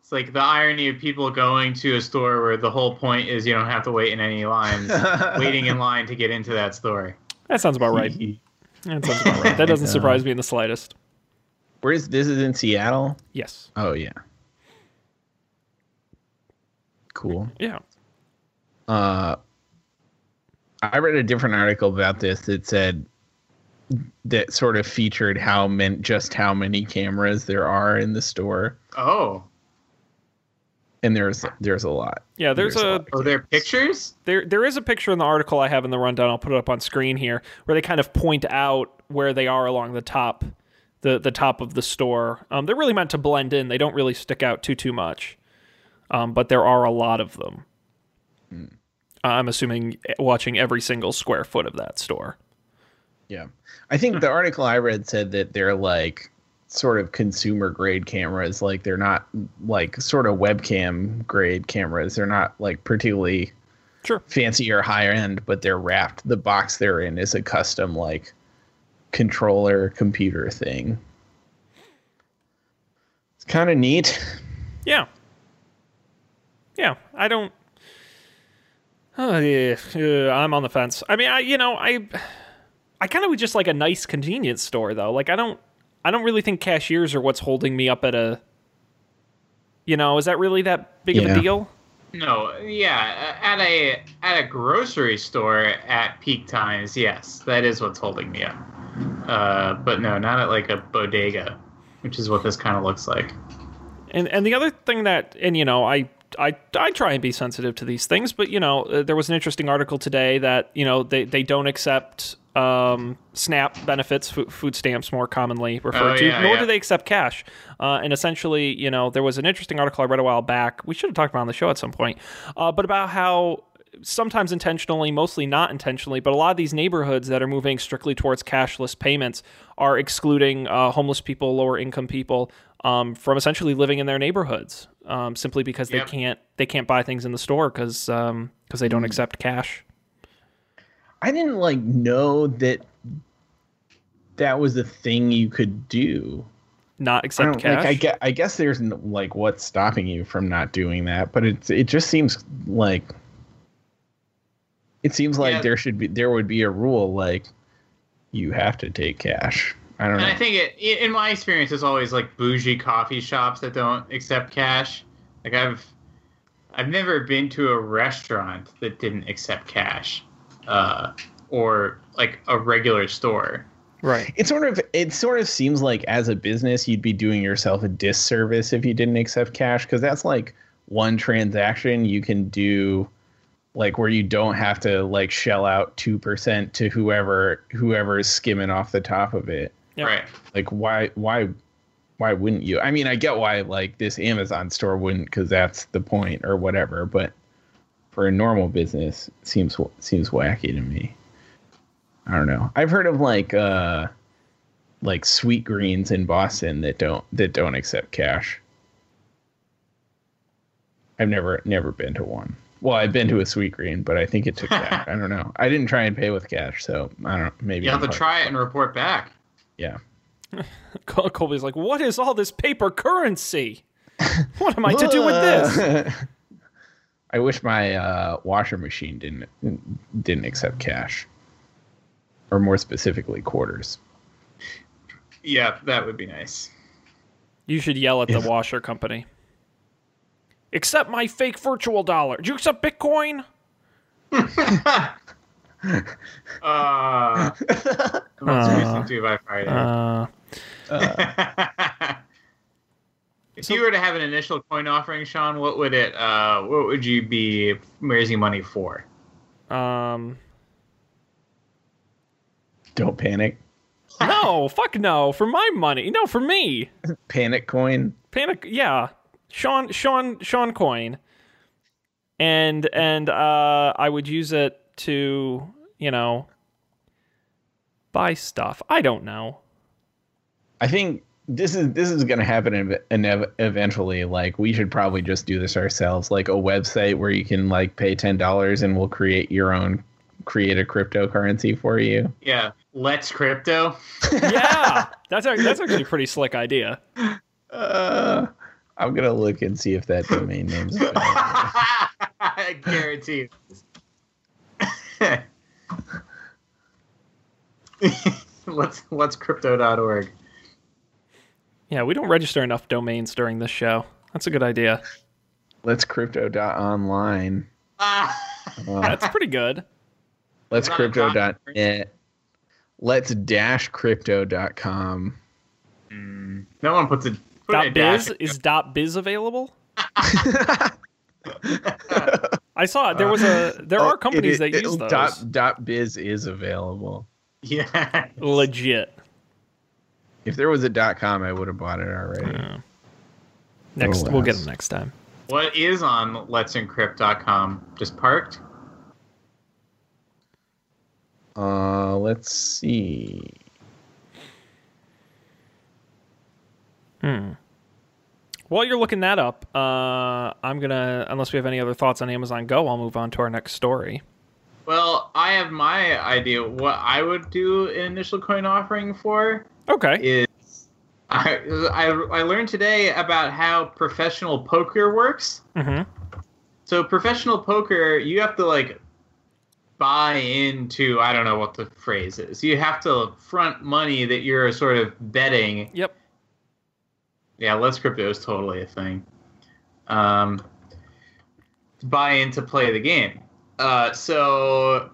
[SPEAKER 3] It's like the irony of people going to a store where the whole point is you don't have to wait in any lines, waiting in line to get into that store.
[SPEAKER 1] That sounds about right. That sounds about right. That doesn't surprise me in the slightest.
[SPEAKER 2] Where's this is in Seattle?
[SPEAKER 1] Yes.
[SPEAKER 2] Oh yeah. Cool.
[SPEAKER 1] Yeah.
[SPEAKER 2] Uh I read a different article about this that said that sort of featured how many just how many cameras there are in the store.
[SPEAKER 3] Oh.
[SPEAKER 2] And there's there's a lot.
[SPEAKER 1] Yeah, there's,
[SPEAKER 2] There's a
[SPEAKER 1] a.
[SPEAKER 3] Are there pictures?
[SPEAKER 1] there there is a picture in the article I have in the rundown. I'll put it up on screen here, where they kind of point out where they are along the top, the the top of the store. Um, they're really meant to blend in. They don't really stick out too too much, um, but there are a lot of them. I'm assuming eh, watching every single square foot of that store.
[SPEAKER 2] Yeah. I think the article I read said that they're like sort of consumer grade cameras. Like they're not like sort of webcam grade cameras. They're not like particularly
[SPEAKER 1] Sure.
[SPEAKER 2] fancy or higher end, but they're wrapped. The box they're in is a custom like controller computer thing. It's kind of neat.
[SPEAKER 1] Yeah. Yeah, I don't. Oh, yeah, uh, I'm on the fence. I mean, I you know I, I kind of would just like a nice convenience store though. Like I don't, I don't really think cashiers are what's holding me up at a. You know, is that really that big of a deal?
[SPEAKER 3] No, yeah, at a at a grocery store at peak times, yes, that is what's holding me up. Uh, but no, not at like a bodega, which is what this kind of looks like.
[SPEAKER 1] And and the other thing that and you know I I I try and be sensitive to these things, but you know uh, there was an interesting article today that you know they they don't accept um, SNAP benefits, fu- food stamps more commonly referred
[SPEAKER 3] Oh,
[SPEAKER 1] to,
[SPEAKER 3] yeah,
[SPEAKER 1] nor
[SPEAKER 3] yeah.
[SPEAKER 1] do they accept cash. Uh, and essentially, you know, there was an interesting article I read a while back. We should have talked about it on the show at some point, uh, but about how sometimes intentionally, mostly not intentionally, but a lot of these neighborhoods that are moving strictly towards cashless payments are excluding uh, homeless people, lower income people um, from essentially living in their neighborhoods um, simply because
[SPEAKER 3] Yep.
[SPEAKER 1] they can't they can't buy things in the store because um, because they don't accept cash.
[SPEAKER 2] I didn't like know that that was a thing you could do.
[SPEAKER 1] Not
[SPEAKER 2] I
[SPEAKER 1] accept
[SPEAKER 2] don't
[SPEAKER 1] cash.
[SPEAKER 2] like. I guess, I guess there's like what's stopping you from not doing that, but it's it just seems like it seems like
[SPEAKER 3] Yeah.
[SPEAKER 2] there should be there would be a rule like you have to take cash. I don't
[SPEAKER 3] And
[SPEAKER 2] know.
[SPEAKER 3] I think it, i- in my experience, it's always like bougie coffee shops that don't accept cash. Like I've, I've never been to a restaurant that didn't accept cash, uh, or like a regular store.
[SPEAKER 1] right.
[SPEAKER 2] it sort of it sort of seems like as a business you'd be doing yourself a disservice if you didn't accept cash because that's like one transaction you can do like where you don't have to like shell out 2% to whoever whoever is skimming off the top of it
[SPEAKER 1] Yep.
[SPEAKER 3] Right.
[SPEAKER 2] like why why why wouldn't you i mean i get why like this amazon store wouldn't because that's the point or whatever but for a normal business seems seems wacky to me i don't know i've heard of like uh like Sweetgreens in boston that don't that don't accept cash i've never never been to one well i've been to a Sweetgreen but i think it took cash i don't know i didn't try and pay with cash so i don't know. maybe
[SPEAKER 3] You have
[SPEAKER 2] I'm
[SPEAKER 3] to try it and report back.
[SPEAKER 2] yeah
[SPEAKER 1] Col- Colby's like, what is all this paper currency? What am I to do with this?
[SPEAKER 2] I wish my uh, washer machine didn't didn't accept cash, or more specifically, quarters.
[SPEAKER 3] Yeah, that would be nice.
[SPEAKER 1] You should yell at the washer company. Accept my fake virtual dollar. Do you accept Bitcoin?
[SPEAKER 3] Uh, the most recent by Friday.
[SPEAKER 1] Uh,
[SPEAKER 3] if you were to have an initial coin offering, Sean, what would it? Uh, what would you be raising money for?
[SPEAKER 1] um,
[SPEAKER 2] Don't panic.
[SPEAKER 1] no, fuck no. For my money. No, for me.
[SPEAKER 2] Panic coin.
[SPEAKER 1] Panic. Yeah, Sean, Sean, Sean coin. And and uh, I would use it to you know buy stuff. I don't know.
[SPEAKER 2] I think this is this is gonna happen ev- inev- eventually. Like we should probably just do this ourselves, like a website where you can like pay ten dollars and we'll create your own create a cryptocurrency for you.
[SPEAKER 3] Yeah, let's crypto.
[SPEAKER 1] yeah, that's a, that's actually a pretty slick idea.
[SPEAKER 2] Uh, I'm gonna look and see if that domain name's available.
[SPEAKER 3] I guarantee. let's let's crypto.org.
[SPEAKER 1] Yeah, we don't register enough domains during this show. That's a good idea.
[SPEAKER 2] Let's crypto dot online.
[SPEAKER 3] Ah.
[SPEAKER 2] Uh,
[SPEAKER 1] That's pretty good.
[SPEAKER 2] let's
[SPEAKER 3] Not a
[SPEAKER 2] crypto dot
[SPEAKER 3] dot-
[SPEAKER 2] Let's dash crypto dot com.
[SPEAKER 3] Mm, no one puts a put
[SPEAKER 1] Dot
[SPEAKER 3] a dash
[SPEAKER 1] biz is dot biz available? I saw it. There was a there are
[SPEAKER 2] Oh,
[SPEAKER 1] companies
[SPEAKER 2] it-
[SPEAKER 1] that
[SPEAKER 2] it-
[SPEAKER 1] use those.
[SPEAKER 2] Dot, dot biz is available.
[SPEAKER 3] yeah.
[SPEAKER 1] Legit.
[SPEAKER 2] If there was a dot com, I would have bought it already.
[SPEAKER 1] Yeah. Next, we'll get them next time.
[SPEAKER 3] What is on let'sencrypt.com? Just parked?
[SPEAKER 2] Uh, let's see.
[SPEAKER 1] Hmm. While you're looking that up, uh, I'm gonna unless we have any other thoughts on Amazon Go, I'll move on to our next story.
[SPEAKER 3] Well, I have my idea. What I would do an initial coin offering for
[SPEAKER 1] Okay.
[SPEAKER 3] is I, I, I learned today about how professional poker works.
[SPEAKER 1] hmm
[SPEAKER 3] So professional poker, you have to like buy into I don't know what the phrase is. You have to front money that you're sort of betting.
[SPEAKER 1] Yep.
[SPEAKER 3] Yeah, Let's Crypto is totally a thing. Um, buy in to play the game. Uh, so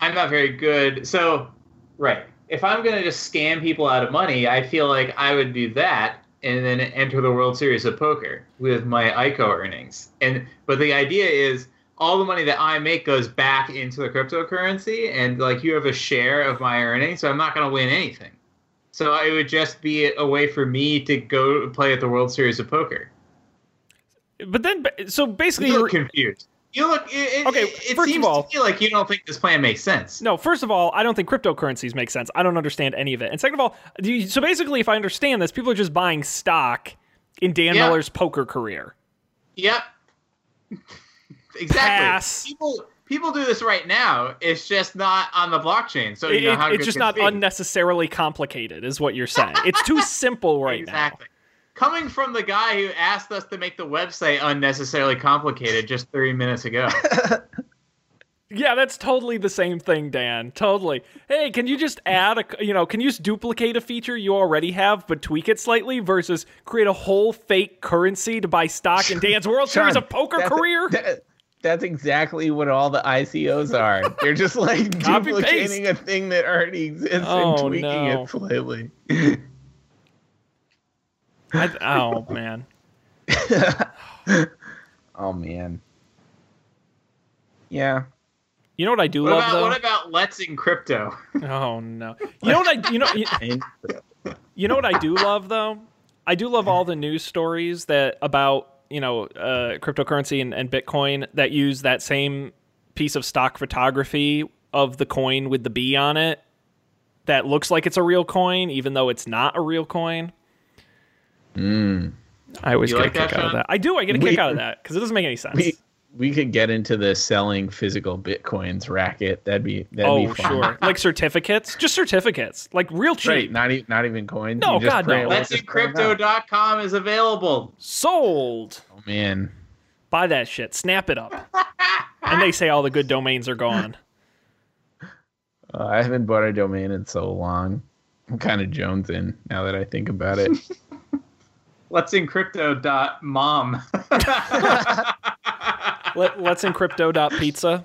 [SPEAKER 3] I'm not very good. So, right. If I'm going to just scam people out of money, I feel like I would do that and then enter the World Series of Poker with my ICO earnings. And but the idea is all the money that I make goes back into the cryptocurrency and like you have a share of my earnings, so I'm not going to win anything. So it would just be a way for me to go play at the World Series of Poker.
[SPEAKER 1] But then, so basically, you're,
[SPEAKER 3] confused. You look. It, it,
[SPEAKER 1] Okay,
[SPEAKER 3] It,
[SPEAKER 1] first of all-
[SPEAKER 3] to me like you don't think this plan makes sense.
[SPEAKER 1] no. First of all, I don't think cryptocurrencies make sense. I don't understand any of it. And second of all, do you, so basically, if I understand this, people are just buying stock in Dan
[SPEAKER 3] Yeah.
[SPEAKER 1] Miller's poker career.
[SPEAKER 3] Yep. exactly.
[SPEAKER 1] Pass.
[SPEAKER 3] People people do this right now. It's just not on the blockchain. So you
[SPEAKER 1] It-
[SPEAKER 3] know
[SPEAKER 1] it-
[SPEAKER 3] how
[SPEAKER 1] it's just not
[SPEAKER 3] be.
[SPEAKER 1] unnecessarily complicated, is what you're saying. It's too simple right
[SPEAKER 3] exactly. Coming from the guy who asked us to make the website unnecessarily complicated just 30 minutes ago.
[SPEAKER 1] Yeah, that's totally the same thing, Dan. Totally. Hey, can you just add a, you know, can you just duplicate a feature you already have but tweak it slightly versus create a whole fake currency to buy stock in Dan's World Series of Poker
[SPEAKER 2] that's-
[SPEAKER 1] career?
[SPEAKER 2] that- that's exactly what all the ICOs are. They're just like
[SPEAKER 1] Copy
[SPEAKER 2] duplicating a thing that already exists
[SPEAKER 1] Oh,
[SPEAKER 2] and tweaking
[SPEAKER 1] no.
[SPEAKER 2] it slightly.
[SPEAKER 1] I, oh man.
[SPEAKER 2] oh man. Yeah.
[SPEAKER 1] You know what I do
[SPEAKER 3] What
[SPEAKER 1] love
[SPEAKER 3] about
[SPEAKER 1] though?
[SPEAKER 3] what about Let's in Crypto?
[SPEAKER 1] Oh no. You know what I you know you, you know what I do love though? I do love all the news stories that about, you know, uh, cryptocurrency and, and Bitcoin that use that same piece of stock photography of the coin with the B on it that looks like it's a real coin even though it's not a real coin.
[SPEAKER 2] Mm.
[SPEAKER 1] I always
[SPEAKER 3] You
[SPEAKER 1] get
[SPEAKER 3] like
[SPEAKER 1] a kick
[SPEAKER 3] that,
[SPEAKER 1] out of that. I do. I get a
[SPEAKER 2] We-
[SPEAKER 1] kick out of that because it doesn't make any sense.
[SPEAKER 2] We we could get into the selling physical bitcoins racket. That'd be that'd
[SPEAKER 1] oh,
[SPEAKER 2] be fun.
[SPEAKER 1] sure. like certificates, just certificates, like real cheap.
[SPEAKER 2] Right, not even not even coins.
[SPEAKER 1] No,
[SPEAKER 2] You just
[SPEAKER 1] God,
[SPEAKER 2] print-
[SPEAKER 1] no.
[SPEAKER 3] Let's
[SPEAKER 2] just
[SPEAKER 3] in
[SPEAKER 2] print it.
[SPEAKER 3] Crypto.com is available.
[SPEAKER 1] Sold.
[SPEAKER 2] Oh man.
[SPEAKER 1] Buy that shit. Snap it up. and they say all the good domains are gone.
[SPEAKER 2] Uh, I haven't bought a domain in so long. I'm kind of jonesing now that I think about it.
[SPEAKER 3] Let's in Crypto.mom.
[SPEAKER 1] Let, let's encrypto pizza.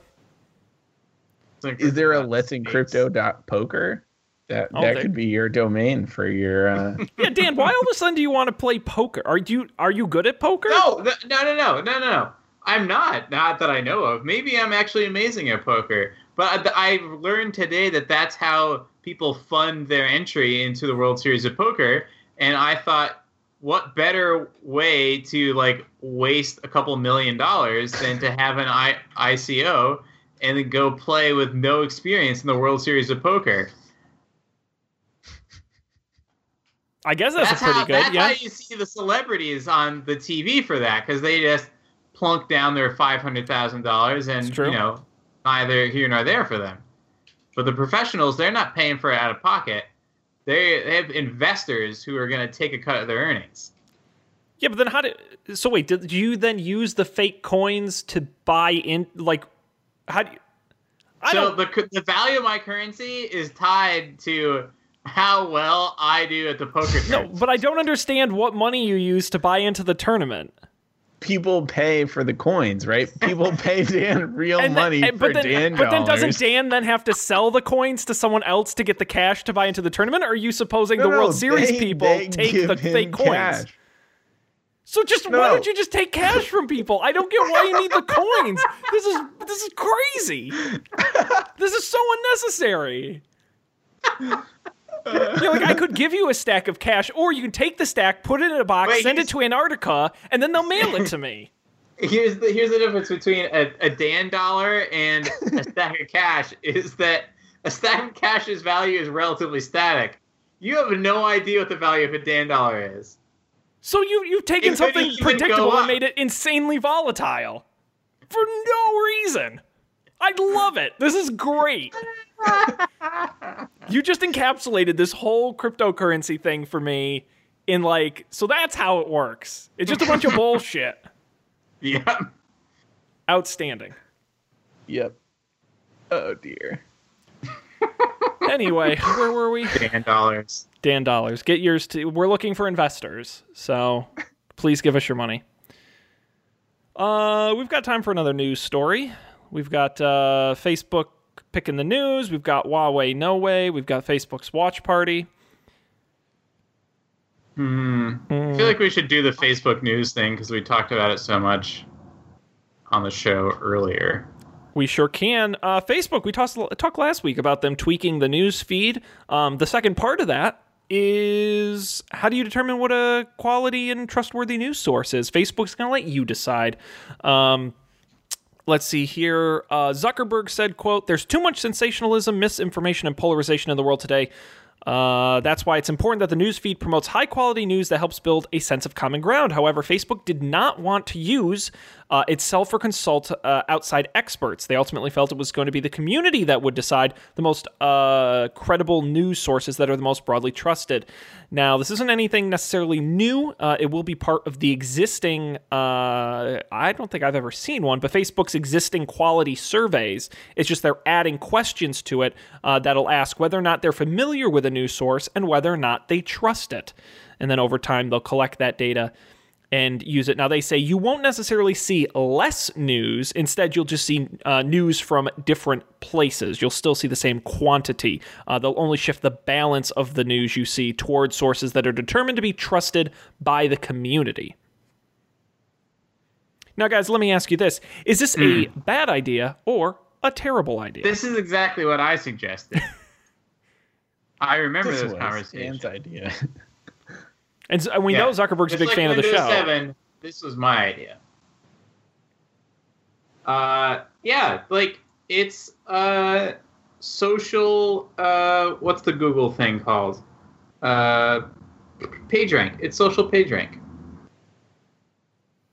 [SPEAKER 2] Is there a let's in crypto dot poker? That
[SPEAKER 1] Oh,
[SPEAKER 2] that
[SPEAKER 1] there-
[SPEAKER 2] could be your domain for your uh
[SPEAKER 1] Yeah, Dan. Why all of a sudden do you want to play poker? Are you are you good at poker?
[SPEAKER 3] No, th- no, no, no, no, no, no. I'm not. Not that I know of. Maybe I'm actually amazing at poker. But I I learned today that that's how people fund their entry into the World Series of Poker. And I thought, what better way to like waste a couple million dollars than to have an I- ICO and then go play with no experience in the World Series of Poker?
[SPEAKER 1] I guess that's,
[SPEAKER 3] that's
[SPEAKER 1] a pretty
[SPEAKER 3] how,
[SPEAKER 1] good.
[SPEAKER 3] That's
[SPEAKER 1] yeah.
[SPEAKER 3] how you see the celebrities on the TV for that because they just plunk down their five hundred thousand dollars, and you know, neither here nor there for them. But the professionals, they're not paying for it out of pocket. They they have investors who are going to take a cut of their earnings.
[SPEAKER 1] Yeah, but then how did? So wait, did you then use the fake coins to buy in? Like, how do you? I
[SPEAKER 3] so
[SPEAKER 1] don't.
[SPEAKER 3] the the value of my currency is tied to how well I do at the poker.
[SPEAKER 1] No, but I don't understand what money you use to buy into the tournament.
[SPEAKER 2] People pay for the coins, right? People pay Dan real
[SPEAKER 1] And
[SPEAKER 2] money
[SPEAKER 1] and-
[SPEAKER 2] for
[SPEAKER 1] but then,
[SPEAKER 2] Dan
[SPEAKER 1] but then
[SPEAKER 2] dollars.
[SPEAKER 1] doesn't Dan then have to sell the coins to someone else to get the cash to buy into the tournament? Or are you supposing
[SPEAKER 2] No,
[SPEAKER 1] the
[SPEAKER 2] no,
[SPEAKER 1] World Series
[SPEAKER 2] they-
[SPEAKER 1] people
[SPEAKER 2] they
[SPEAKER 1] take the fake coins?
[SPEAKER 2] cash.
[SPEAKER 1] So just why don't you just take cash from people? I don't get why you need the coins. This is this is crazy. This is so unnecessary. Yeah, like I could give you a stack of cash, or you can take the stack, put it in a box,
[SPEAKER 3] Wait,
[SPEAKER 1] send it to Antarctica, and then they'll mail it to me.
[SPEAKER 3] here's the here's the difference between a, a Dan dollar and a stack of cash is that a stack of cash's value is relatively static. You have no idea what the value of a Dan dollar is.
[SPEAKER 1] So you you've taken
[SPEAKER 3] It
[SPEAKER 1] something predictable and made it insanely volatile for no reason. I love it. This is great. you just encapsulated this whole cryptocurrency thing for me in like so that's how it works. It's just a bunch of bullshit.
[SPEAKER 3] Yeah.
[SPEAKER 1] Outstanding.
[SPEAKER 2] Yep. Oh dear.
[SPEAKER 1] Anyway, where were we?
[SPEAKER 3] Dan dollars.
[SPEAKER 1] Dan dollars. Get yours to we're looking for investors. So please give us your money. Uh we've got time for another news story. We've got uh Facebook picking the news, we've got Huawei No Way, we've got Facebook's watch party.
[SPEAKER 3] Hmm. I feel like we should do the Facebook news thing because we talked about it so much on the show earlier.
[SPEAKER 1] We sure can. Uh, Facebook, we talked, talked last week about them tweaking the news feed. Um, the second part of that is how do you determine what a quality and trustworthy news source is? Facebook's going to let you decide. Um, let's see here. Uh, Zuckerberg said, "quote There's too much sensationalism, misinformation, and polarization in the world today." Uh, that's why it's important that the news feed promotes high quality news that helps build a sense of common ground. However, Facebook did not want to use uh, itself or consult uh, outside experts. They ultimately felt it was going to be the community that would decide the most uh, credible news sources that are the most broadly trusted. Now, this isn't anything necessarily new. Uh, it will be part of the existing, uh, I don't think I've ever seen one, but Facebook's existing quality surveys. It's just they're adding questions to it uh, that'll ask whether or not they're familiar with a news source and whether or not they trust it. And then over time, they'll collect that data and use it. Now, they say you won't necessarily see less news. Instead, you'll just see uh, news from different places. You'll still see the same quantity. Uh, they'll only shift the balance of the news you see towards sources that are determined to be trusted by the community. Now, guys, let me ask you this Is this a bad idea or a terrible idea?
[SPEAKER 3] This is exactly what I suggested. I remember
[SPEAKER 2] This
[SPEAKER 3] this,
[SPEAKER 2] was
[SPEAKER 3] conversation.
[SPEAKER 2] Dan's idea.
[SPEAKER 1] and so- we
[SPEAKER 3] Yeah.
[SPEAKER 1] know Zuckerberg's a big
[SPEAKER 3] like
[SPEAKER 1] fan of the show.
[SPEAKER 3] 7, this was my idea. Uh, yeah, like it's uh social. Uh, what's the Google thing called? Uh, PageRank. It's social PageRank.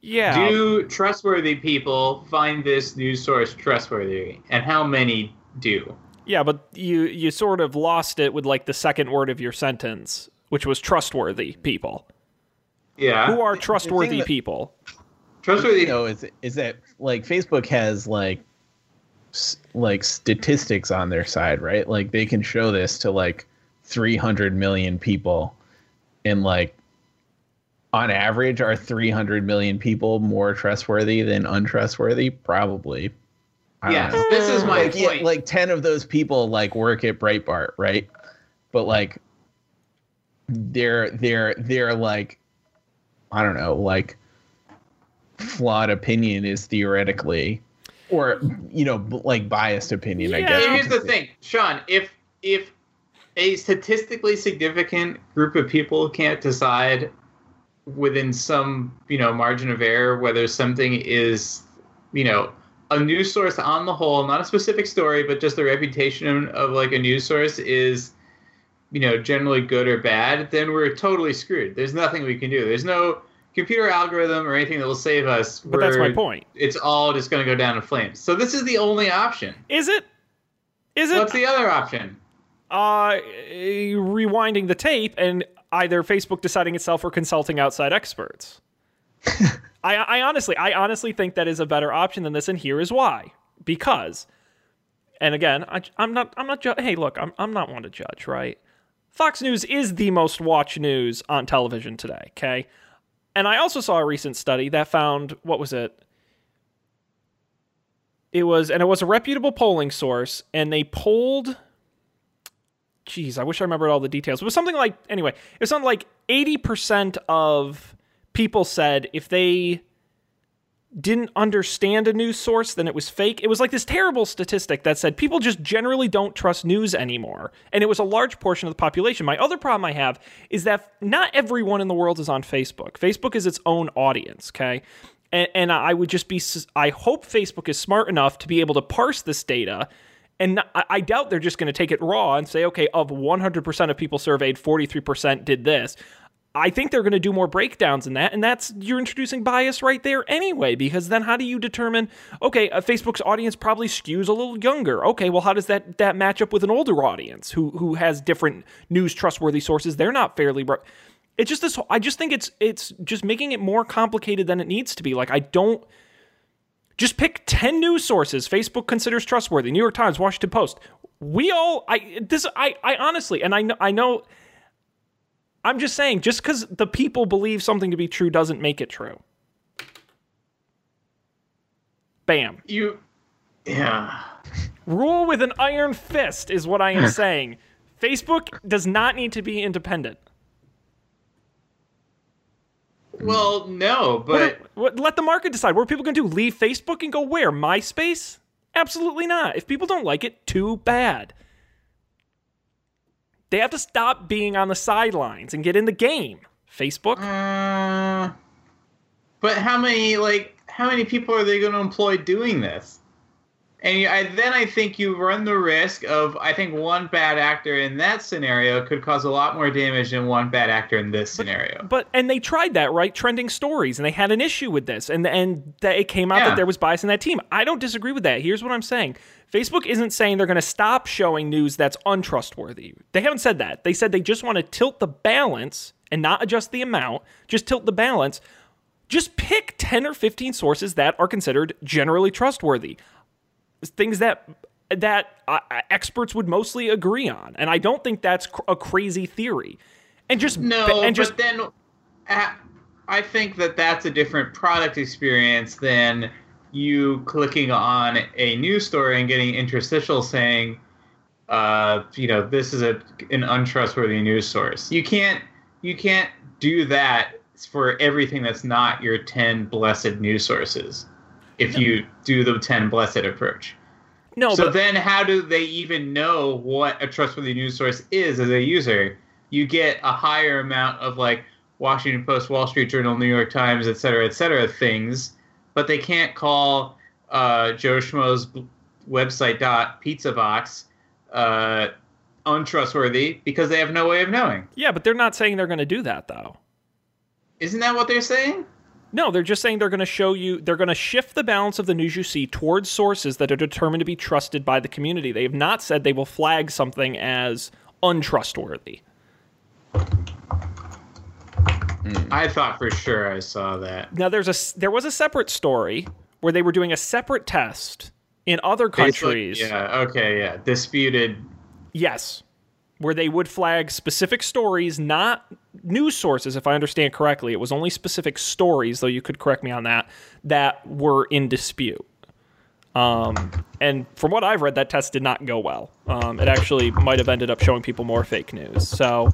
[SPEAKER 1] Yeah.
[SPEAKER 3] Do trustworthy people find this news source trustworthy, and how many do?
[SPEAKER 1] Yeah, but you you sort of lost it with like the second word of your sentence, which was trustworthy people.
[SPEAKER 3] Yeah,
[SPEAKER 1] Who are trustworthy
[SPEAKER 2] that-
[SPEAKER 1] people?
[SPEAKER 3] trustworthy.
[SPEAKER 2] you know is is that like Facebook has like like statistics on their side, right? Like they can show this to like 300 million people and like on average are 300 million people more trustworthy than untrustworthy probably I don't
[SPEAKER 3] Yes, this is my
[SPEAKER 2] like, yeah,
[SPEAKER 3] point.
[SPEAKER 2] like 10 of those people like work at Breitbart, right? But like they're they're they're like I don't know, like flawed opinion is theoretically or you know b- like biased opinion i guess
[SPEAKER 3] Here's the thing, Sean. If if a statistically significant group of people can't decide within some you know margin of error whether something is you know a news source on the whole, not a specific story, but just the reputation of like a news source is you know, generally good or bad, then we're totally screwed. There's nothing we can do. There's no computer algorithm or anything that will save us.
[SPEAKER 1] But that's my point.
[SPEAKER 3] It's all just going to go down in flames. So this is the only option.
[SPEAKER 1] Is it? Is it?
[SPEAKER 3] What's the other option?
[SPEAKER 1] uh, rewinding the tape and either Facebook deciding itself or consulting outside experts. I, I honestly, I honestly think that is a better option than this, and here is why. Because, and again, I, I'm not, I'm not. Ju- hey, look, I'm, I'm not one to judge, right? Fox News is the most watched news on television today. Okay, and I also saw a recent study that found what was it? It was, and it was a reputable polling source, and they polled geez, I wish I remembered all the details. It was something like anyway, it was something like eighty percent of people said if they didn't understand a news source, then it was fake. It was like this terrible statistic that said people just generally don't trust news anymore. And it was a large portion of the population. My other problem I have is that not everyone in the world is on Facebook. Facebook is its own audience, okay? And, and I would just be, I hope Facebook is smart enough to be able to parse this data. And I doubt they're just going to take it raw and say, okay, of 100% of people surveyed, 43% did this. I think they're going to do more breakdowns in that, and that's you're introducing bias right there anyway. Because then, how do you determine? Okay, uh, Facebook's audience probably skews a little younger. Okay, well, how does that that match up with an older audience who who has different news trustworthy sources? They're not fairly. Bro- it's just this. I just think it's it's just making it more complicated than it needs to be. Like I don't. Just pick 10 news sources Facebook considers trustworthy. New York Times, Washington Post. We all I this I I honestly and I know I know I'm just saying just cuz the people believe something to be true doesn't make it true. Bam.
[SPEAKER 3] You, yeah.
[SPEAKER 1] Rule with an iron fist is what I am saying. Facebook does not need to be independent.
[SPEAKER 3] Well, no,
[SPEAKER 1] What
[SPEAKER 3] but
[SPEAKER 1] are- what- let the market decide. What are people going to do? Leave Facebook and go where? MySpace? Absolutely not. If people don't like it, too bad. They have to stop being on the sidelines and get in the game. Facebook?
[SPEAKER 3] Uh, but how many like how many people are they going to employ doing this? And you, I, then I think you run the risk of I think one bad actor in that scenario could cause a lot more damage than one bad actor in this scenario.
[SPEAKER 1] But and they tried that, right? Trending stories, and they had an issue with this, and and that it came out
[SPEAKER 3] Yeah.
[SPEAKER 1] that there was bias in that team. I don't disagree with that. Here's what I'm saying: Facebook isn't saying they're going to stop showing news that's untrustworthy. They haven't said that. They said they just want to tilt the balance and not adjust the amount. Just tilt the balance. Just pick ten or fifteen sources that are considered generally trustworthy. Things that that uh, experts would mostly agree on, and I don't think that's cr- a crazy theory. And just
[SPEAKER 3] No,
[SPEAKER 1] and just
[SPEAKER 3] but then uh, I think that that's a different product experience than you clicking on a news story and getting interstitial saying, uh, you know, this is a an untrustworthy news source. You can't you can't do that for everything that's not your ten blessed news sources. If you do the ten blessed approach.
[SPEAKER 1] no,
[SPEAKER 3] so
[SPEAKER 1] but
[SPEAKER 3] then how do they even know what a trustworthy news source is as a user you get a higher amount of like washington post wall street journal new york times et cetera et cetera things but they can't call uh, joe schmo's website dot pizza box uh, untrustworthy because they have no way of knowing
[SPEAKER 1] Yeah, but they're not saying they're going to do that though.
[SPEAKER 3] isn't that what they're saying
[SPEAKER 1] No, they're just saying they're going to show you, they're going to shift the balance of the news you see towards sources that are determined to be trusted by the community. They have not said they will flag something as untrustworthy. Hmm.
[SPEAKER 3] i thought for sure i saw that
[SPEAKER 1] Now, there's a there was a separate story where they were doing a separate test in other
[SPEAKER 3] It's like-
[SPEAKER 1] countries.
[SPEAKER 3] yeah okay yeah disputed
[SPEAKER 1] Yes. Where they would flag specific stories, not news sources, if I understand correctly. It was only specific stories, though you could correct me on that, that were in dispute. Um, and from what I've read, that test did not go well. Um, it actually might have ended up showing people more fake news. So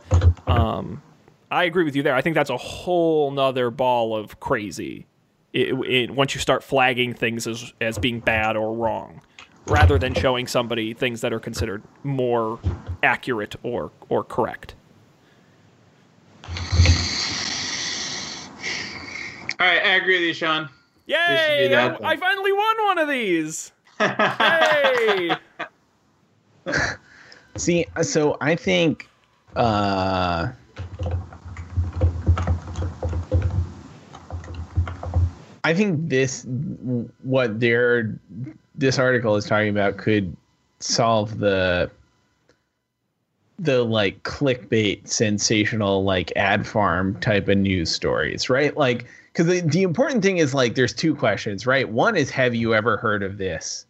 [SPEAKER 1] um, I agree with you there. I think that's a whole nother ball of crazy it, it, once you start flagging things as, as being bad or wrong rather than showing somebody things that are considered more accurate or or correct.
[SPEAKER 3] all right i agree with you sean
[SPEAKER 1] Yay!
[SPEAKER 3] do that
[SPEAKER 1] I. I finally won one of these. Hey!
[SPEAKER 2] See, so I think Uh, I think this what their this article is talking about could solve the the like clickbait sensational like ad farm type of news stories right? Like because the, the important thing is like there's two questions right? One is have you ever heard of this?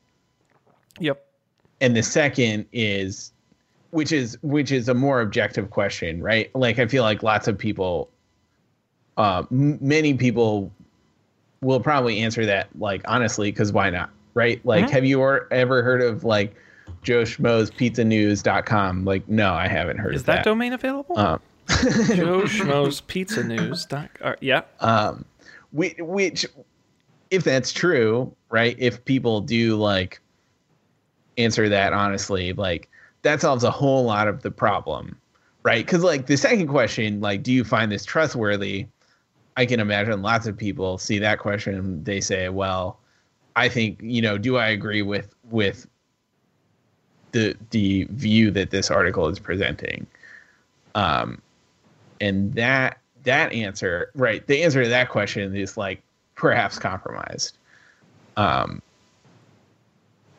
[SPEAKER 1] Yep.
[SPEAKER 2] and the second is which is which is a more objective question right? Like i feel like lots of people uh m- many people will probably answer that like honestly because why not right like
[SPEAKER 1] Mhm.
[SPEAKER 2] have you or, ever heard of like joe schmo's pizza news.com like no i haven't heard
[SPEAKER 1] Is
[SPEAKER 2] of
[SPEAKER 1] that,
[SPEAKER 2] that,
[SPEAKER 1] domain available?
[SPEAKER 2] um,
[SPEAKER 1] Joe Schmo's Pizza News. Doc, uh, yeah.
[SPEAKER 2] um which, which if that's true right if people do like answer that honestly like that solves a whole lot of the problem right because like the second question like do you find this trustworthy i can imagine lots of people see that question they say well i think you know do i agree with with the the view that this article is presenting? Um and that that answer right the answer to that question is like perhaps compromised. Um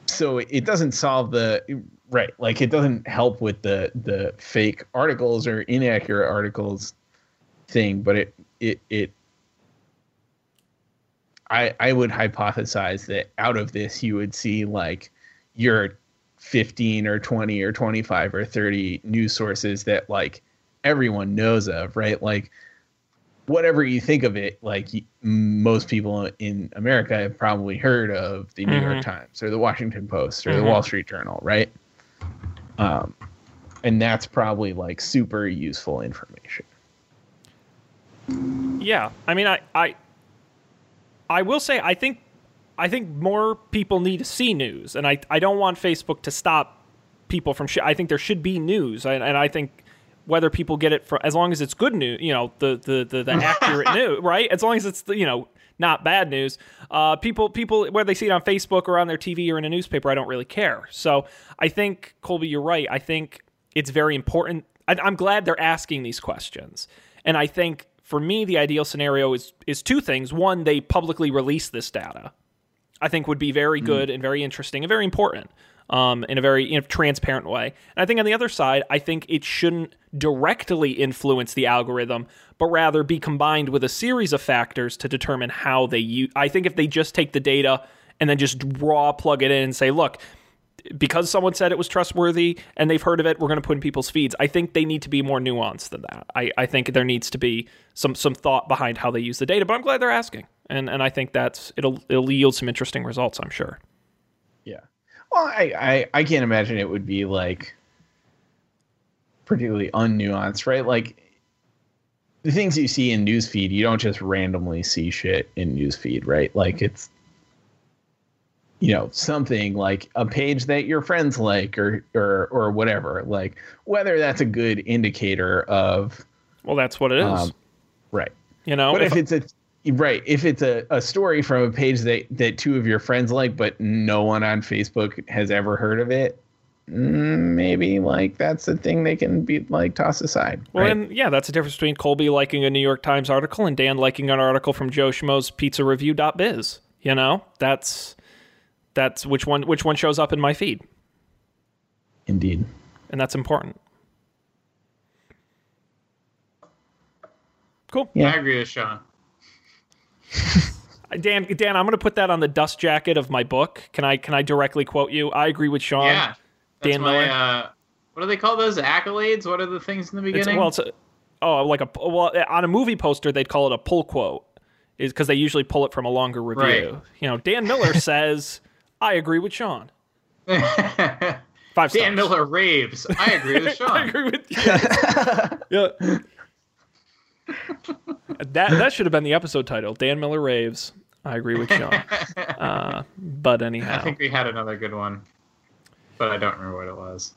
[SPEAKER 2] so it doesn't solve the right like it doesn't help with the the fake articles or inaccurate articles thing but it it it i i would hypothesize that out of this you would see like your 15 or 20 or 25 or 30 news sources that like everyone knows of right like whatever you think of it like most people in america have probably heard of the new york
[SPEAKER 1] Mhm.
[SPEAKER 2] times or the washington post or
[SPEAKER 1] Mhm.
[SPEAKER 2] the wall street journal right um and that's probably like super useful information
[SPEAKER 1] Yeah, I mean, I, I, I will say, I think, I think more people need to see news, and I, I don't want Facebook to stop people from. Sh- I think there should be news, and, and I think whether people get it for as long as it's good news, you know, the the the, the accurate news, right? As long as it's you know not bad news. Uh, people people whether they see it on Facebook or on their TV or in a newspaper, I don't really care. So I think Colby, you're right. I think it's very important. I, I'm glad they're asking these questions, and I think for me the ideal scenario is is two things. One, they publicly release this data. I think would be very good and very interesting and very important um, in a very you know, transparent way. And I think on the other side, I think it shouldn't directly influence the algorithm, but rather be combined with a series of factors to determine how they use. I think if they just take the data and then just raw plug it in and say, look, because someone said it was trustworthy and they've heard of it, we're going to put in people's feeds. I think they need to be more nuanced than that. I, I think there needs to be some some thought behind how they use the data. But I'm glad they're asking, and and I think that's it'll it'll yield some interesting results. I'm sure.
[SPEAKER 2] Yeah. Well, I, I, I can't imagine it would be like particularly unnuanced, right? Like the things you see in newsfeed, you don't just randomly see shit in newsfeed, right? Like it's you know something like a page that your friends like or or or whatever like whether that's a good indicator of
[SPEAKER 1] Well, that's what it is.
[SPEAKER 2] um, right
[SPEAKER 1] you know,
[SPEAKER 2] but
[SPEAKER 1] if-
[SPEAKER 2] if, it's a right, if it's a, a story from a page that that two of your friends like, but no one on Facebook has ever heard of it, maybe like that's a thing they can be like toss aside.
[SPEAKER 1] well,
[SPEAKER 2] right?
[SPEAKER 1] and yeah, that's the difference between Colby liking a New York Times article and Dan liking an article from Joe Schmo's Pizza Review.biz. You know, that's that's which one which one shows up in my feed,
[SPEAKER 2] Indeed.
[SPEAKER 1] and that's important. Cool.
[SPEAKER 2] Yeah.
[SPEAKER 3] I agree with Sean.
[SPEAKER 1] Dan, Dan, I'm going to put that on the dust jacket of my book. Can I can I directly quote you? I agree with Sean.
[SPEAKER 3] yeah.
[SPEAKER 1] Dan
[SPEAKER 3] my,
[SPEAKER 1] Miller?
[SPEAKER 3] uh, what do they call those accolades? What are the things in the
[SPEAKER 1] It's,
[SPEAKER 3] beginning?
[SPEAKER 1] well, it's a, oh, like a well on a movie poster they'd call it a pull quote, is because they usually pull it from a longer review.
[SPEAKER 3] Right.
[SPEAKER 1] You know, Dan Miller says, "I agree with Sean." Five stars.
[SPEAKER 3] Dan Miller raves. I agree with Sean.
[SPEAKER 1] I agree with you. yeah. that that should have been the episode title. Dan Miller raves. I agree with Sean. Uh, but anyhow,
[SPEAKER 3] I think we had another good one, but I don't remember what it was.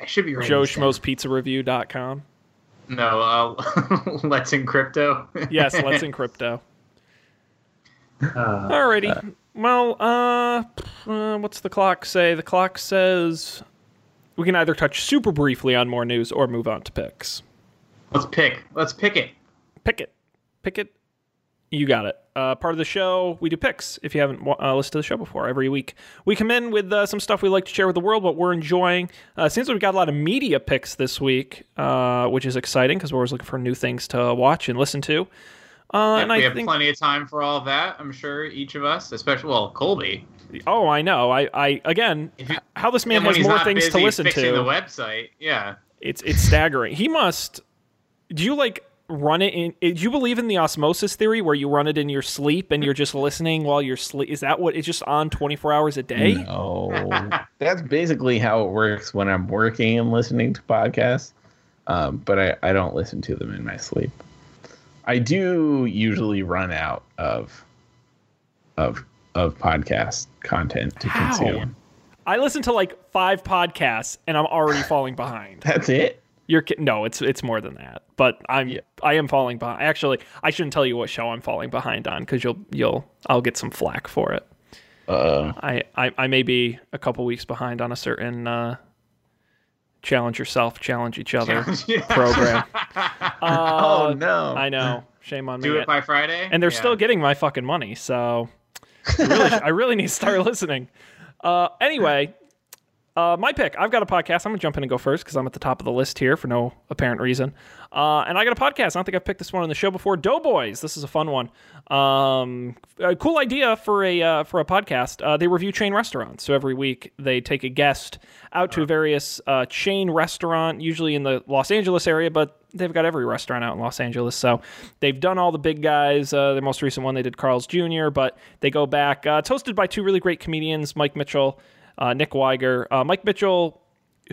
[SPEAKER 3] I should be
[SPEAKER 1] Joe. Schmo's Pizza Review.com.
[SPEAKER 3] No, uh, Let's in Crypto.
[SPEAKER 1] Yes, let's in crypto.
[SPEAKER 3] Uh,
[SPEAKER 1] Alrighty. Well, uh, uh, what's the clock say? The clock says we can either touch super briefly on more news or move on to picks.
[SPEAKER 3] Let's pick. Let's pick it.
[SPEAKER 1] Pick it. Pick it. You got it. Uh, part of the show, we do picks. If you haven't uh, listened to the show before, every week we come in with uh, some stuff we like to share with the world, what we're enjoying. Uh, seems like we got a lot of media picks this week, uh, which is exciting because we're always looking for new things to watch and listen to. Uh,
[SPEAKER 3] Yeah,
[SPEAKER 1] and
[SPEAKER 3] we
[SPEAKER 1] I
[SPEAKER 3] have
[SPEAKER 1] think,
[SPEAKER 3] plenty of time for all that. I'm sure each of us, especially well, Colby.
[SPEAKER 1] oh, I know. I, I again,
[SPEAKER 3] you-
[SPEAKER 1] how this man has more things to
[SPEAKER 3] busy
[SPEAKER 1] listen
[SPEAKER 3] fixing
[SPEAKER 1] to.
[SPEAKER 3] the website, yeah.
[SPEAKER 1] It's it's staggering. He must. Do you like run it in? Do you believe in the osmosis theory where you run it in your sleep and you're just listening while you're sleep? Is that what it's just on 24 hours a day?
[SPEAKER 2] No, that's basically how it works when I'm working and listening to podcasts. Um, but I, I don't listen to them in my sleep. I do usually run out of of of podcast content to
[SPEAKER 1] How?
[SPEAKER 2] consume.
[SPEAKER 1] I listen to like five podcasts and I'm already falling behind.
[SPEAKER 2] That's it.
[SPEAKER 1] You're no, it's it's more than that. But I'm
[SPEAKER 2] Yeah.
[SPEAKER 1] I am falling behind. Actually, I shouldn't tell you what show I'm falling behind on because you'll you'll I'll get some flack for it.
[SPEAKER 2] Uh,
[SPEAKER 1] I, I, I may be a couple weeks behind on a certain uh, challenge yourself, challenge each other program.
[SPEAKER 2] oh
[SPEAKER 1] Uh,
[SPEAKER 2] no!
[SPEAKER 1] I know. Shame on
[SPEAKER 3] Do
[SPEAKER 1] me.
[SPEAKER 3] Do it by Friday.
[SPEAKER 1] and they're
[SPEAKER 3] Yeah.
[SPEAKER 1] still getting my fucking money, so I really, I really need to start listening. Uh, anyway, uh, my pick. I've got a podcast. I'm gonna jump in and go first because I'm at the top of the list here for no apparent reason. Uh, and I got a podcast. I don't think I've picked this one on the show before. Doughboys. This is a fun one. Um, a cool idea for a uh, for a podcast. Uh, they review chain restaurants. So every week they take a guest out to a various uh, chain restaurant, usually in the Los Angeles area, but they've got every restaurant out in Los Angeles. So they've done all the big guys. Uh, the most recent one they did Carl's Jr., but they go back. Uh, it's hosted by two really great comedians, Mike Mitchell, uh, Nick Wiger. Uh, Mike Mitchell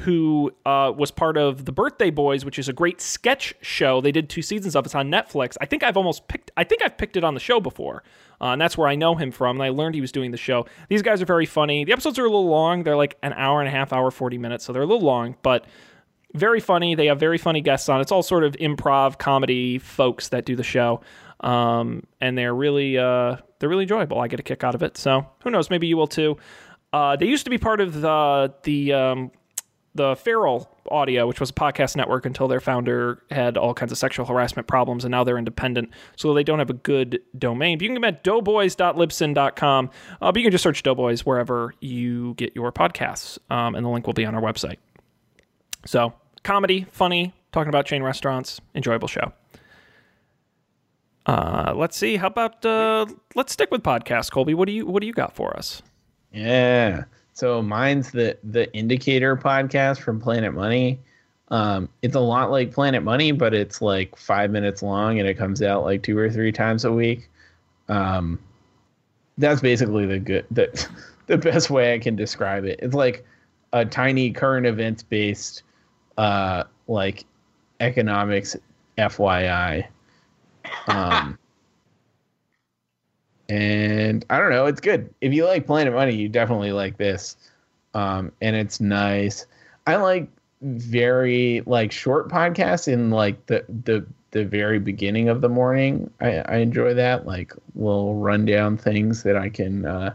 [SPEAKER 1] who uh, was part of the Birthday Boys, which is a great sketch show. They did two seasons of it. It's on Netflix. I think I've almost picked. I think I've picked it on the show before, uh, and that's where I know him from. And I learned he was doing the show. These guys are very funny. The episodes are a little long. They're like an hour and a half, hour forty minutes, so they're a little long, but very funny. They have very funny guests on. It's all sort of improv comedy folks that do the show, um, and they're really uh, they're really enjoyable. I get a kick out of it. So who knows? Maybe you will too. Uh, they used to be part of the the um, the Feral Audio, which was a podcast network until their founder had all kinds of sexual harassment problems, and now they're independent, so they don't have a good domain. But you can get at doughboys.libsyn.com, uh, but you can just search Doughboys wherever you get your podcasts, um, and the link will be on our website. So, comedy, funny, talking about chain restaurants, enjoyable show. Uh, let's see. How about uh, let's stick with podcasts, Colby. What do you what do you got for us?
[SPEAKER 2] Yeah. So mine's the the Indicator podcast from Planet Money. Um, it's a lot like Planet Money, but it's like five minutes long and it comes out like two or three times a week. Um, that's basically the good the the best way I can describe it. It's like a tiny current events based uh like economics FYI. Um and I don't know, it's good. If you like Planet Money, you definitely like this. Um, and it's nice. I like very like short podcasts in like the the the very beginning of the morning. I, I enjoy that, like little rundown things that I can uh,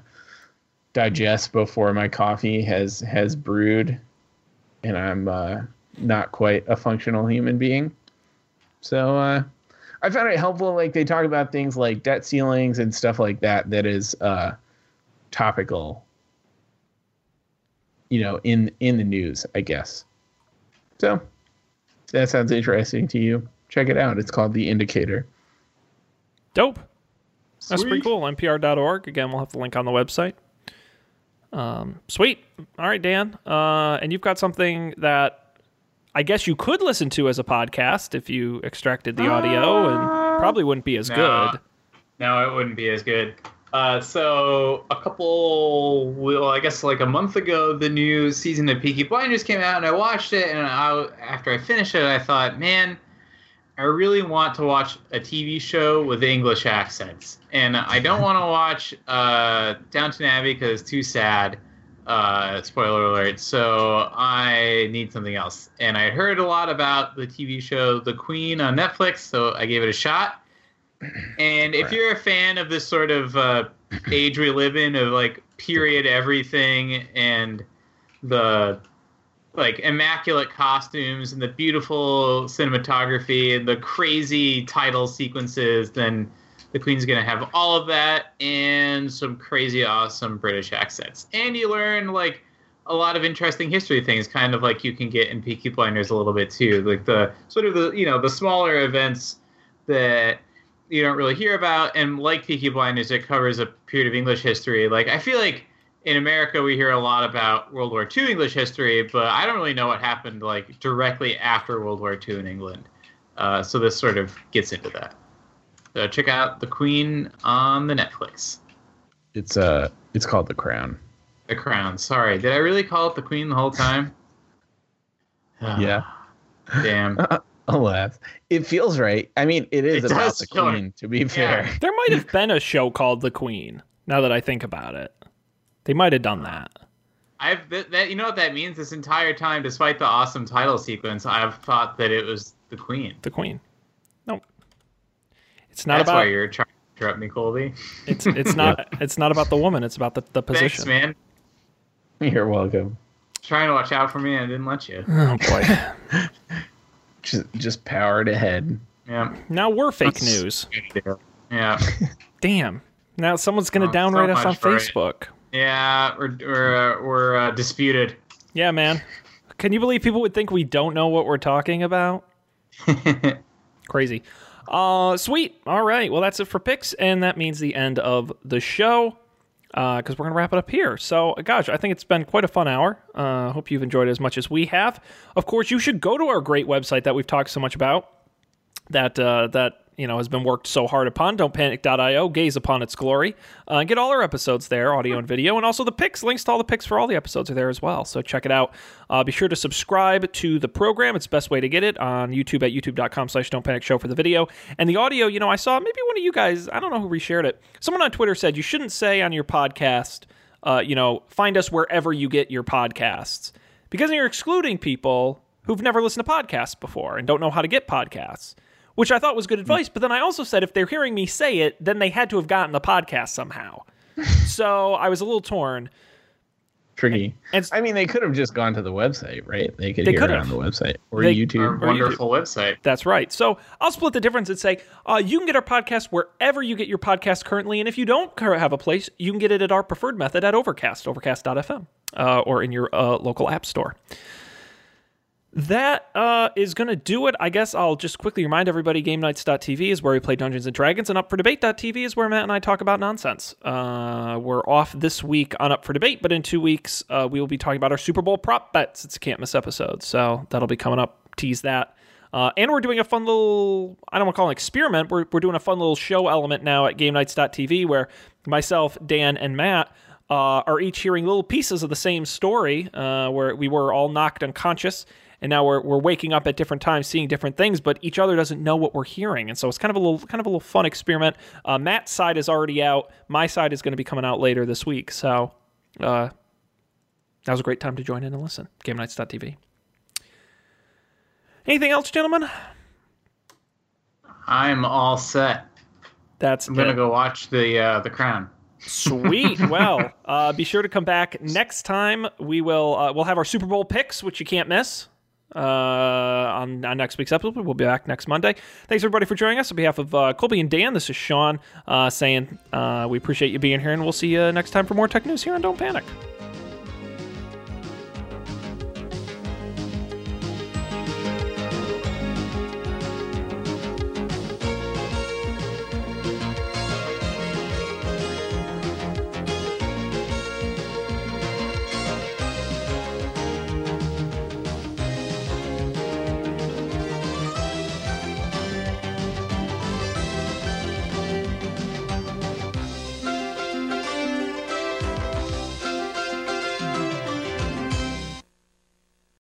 [SPEAKER 2] digest before my coffee has has brewed, and I'm uh, not quite a functional human being. So uh, I found it helpful. Like they talk about things like debt ceilings and stuff like that. That is uh, topical. You know, in in the news, I guess. So that sounds interesting to you. Check it out. It's called The Indicator.
[SPEAKER 1] Dope. That's pretty
[SPEAKER 3] Sweet.
[SPEAKER 1] cool. NPR.org. Again, we'll have the link on the website. Um, sweet. All right, Dan. Uh, and you've got something that I guess you could listen to as a podcast if you extracted the audio, and probably wouldn't be as
[SPEAKER 3] No.
[SPEAKER 1] good.
[SPEAKER 3] No, it wouldn't be as good. Uh, so a couple, well, I guess like a month ago, the new season of Peaky Blinders came out, and I watched it. And I, after I finished it, I thought, man, I really want to watch a TV show with English accents, and I don't want to watch uh, Downton Abbey because it's too sad. Uh, spoiler alert. So I need something else, and I heard a lot about the TV show The Queen on Netflix, so I gave it a shot. And if you're a fan of this sort of uh, age we live in, of like period everything and the like immaculate costumes and the beautiful cinematography and the crazy title sequences, then the Queen's gonna have all of that and some crazy awesome British accents. And you learn like a lot of interesting history things, kind of like you can get in Peaky Blinders a little bit too. Like the sort of the you know the smaller events that you don't really hear about, and like Peaky Blinders, it covers a period of English history. Like I feel like in America we hear a lot about World War II English history, but I don't really know what happened like directly after World War II in England. Uh, so this sort of gets into that. So check out The Queen on the Netflix.
[SPEAKER 2] It's uh, it's called The Crown.
[SPEAKER 3] The Crown. Sorry, did I really call it The Queen the whole time?
[SPEAKER 2] Yeah.
[SPEAKER 3] Damn.
[SPEAKER 2] Alas, it feels right. I mean, it is
[SPEAKER 3] It
[SPEAKER 2] about
[SPEAKER 3] does
[SPEAKER 2] the
[SPEAKER 3] feel right.
[SPEAKER 2] Queen. To be fair,
[SPEAKER 1] There might have been a show called The Queen. Now that I think about it, they might have done that.
[SPEAKER 3] I've that, that you know what that means. This entire time, despite the awesome title sequence, I've thought that it was the Queen.
[SPEAKER 1] The Queen. No, it's not
[SPEAKER 3] That's
[SPEAKER 1] about.
[SPEAKER 3] why you're trying to interrupt me, Colby.
[SPEAKER 1] It's it's not it's not about the woman. It's about the, the
[SPEAKER 3] Thanks,
[SPEAKER 1] position.
[SPEAKER 3] man.
[SPEAKER 2] you're welcome.
[SPEAKER 3] Trying to watch out for me, and I didn't let you.
[SPEAKER 1] Oh boy.
[SPEAKER 2] Just just powered ahead.
[SPEAKER 3] Yeah.
[SPEAKER 1] now we're fake
[SPEAKER 3] That's-
[SPEAKER 1] news.
[SPEAKER 3] Yeah.
[SPEAKER 1] Damn. Now someone's gonna
[SPEAKER 3] Oh, so
[SPEAKER 1] downrate us on
[SPEAKER 3] much for it.
[SPEAKER 1] Facebook.
[SPEAKER 3] Yeah. We're we're uh, we're uh, disputed.
[SPEAKER 1] Yeah, man. Can you believe people would think we don't know what we're talking about? Crazy. Uh, sweet. All right. Well, that's it for picks, and that means the end of the show. Because we're gonna wrap it up here. So, gosh, I think it's been quite a fun hour. Uh, hope you've enjoyed it as much as we have. Of course, you should go to our great website that we've talked so much about. That uh, that you know has been worked so hard upon. Don'tpanic.io. Gaze upon its glory. Uh, get all our episodes there, audio and video, and also the picks. Links to all the picks for all the episodes are there as well. So check it out. Uh, be sure to subscribe to the program. It's the best way to get it on YouTube at youtube.com slash Don't Panic Show for the video and the audio. You know, I saw maybe one of you guys. I don't know who reshared it. Someone on Twitter said you shouldn't say on your podcast. Uh, you know, find us wherever you get your podcasts because you're excluding people who've never listened to podcasts before and don't know how to get podcasts which I thought was good advice. But then I also said if they're hearing me say it, then they had to have gotten the podcast somehow. so I was a little torn.
[SPEAKER 2] Tricky.
[SPEAKER 1] And-
[SPEAKER 2] I mean, they could have just gone to the website, right? They could
[SPEAKER 1] They
[SPEAKER 2] hear
[SPEAKER 1] could
[SPEAKER 2] it on the website or
[SPEAKER 1] They-
[SPEAKER 3] Our
[SPEAKER 2] YouTube.
[SPEAKER 3] wonderful website.
[SPEAKER 1] That's right. So I'll split the difference and say uh, you can get our podcast wherever you get your podcast currently. And if you don't have a place, you can get it at our preferred method at Overcast, overcast.fm, uh, or in your uh, local app store. That uh, is going to do it. I guess I'll just quickly remind everybody game GameNights.tv is where we play Dungeons and Dragons, and Up for Debate.tv is where Matt and I talk about nonsense. Uh, we're off this week on Up for Debate, but in two weeks, uh, we will be talking about our Super Bowl prop bets. It's a can't miss episode, so that'll be coming up. Tease that. Uh, and we're doing a fun little, I don't want to call it an experiment. We're, we're doing a fun little show element now at game GameNights.tv where myself, Dan, and Matt uh, are each hearing little pieces of the same story uh, where we were all knocked unconscious and now we're, we're waking up at different times seeing different things but each other doesn't know what we're hearing and so it's kind of a little kind of a little fun experiment uh, matt's side is already out my side is going to be coming out later this week so uh, that was a great time to join in and listen gamenights.tv anything else gentlemen
[SPEAKER 3] I'm all set.
[SPEAKER 1] that's
[SPEAKER 3] I'm gonna go watch the uh, the Crown.
[SPEAKER 1] Sweet. Well, uh, be sure to come back next time. We will uh, we'll have our Super Bowl picks, which you can't miss. Uh, on, on next week's episode, we'll be back next Monday. Thanks everybody for joining us. On behalf of uh, Colby and Dan, this is Sean uh, saying uh, we appreciate you being here, and we'll see you next time for more tech news here on Don't Panic.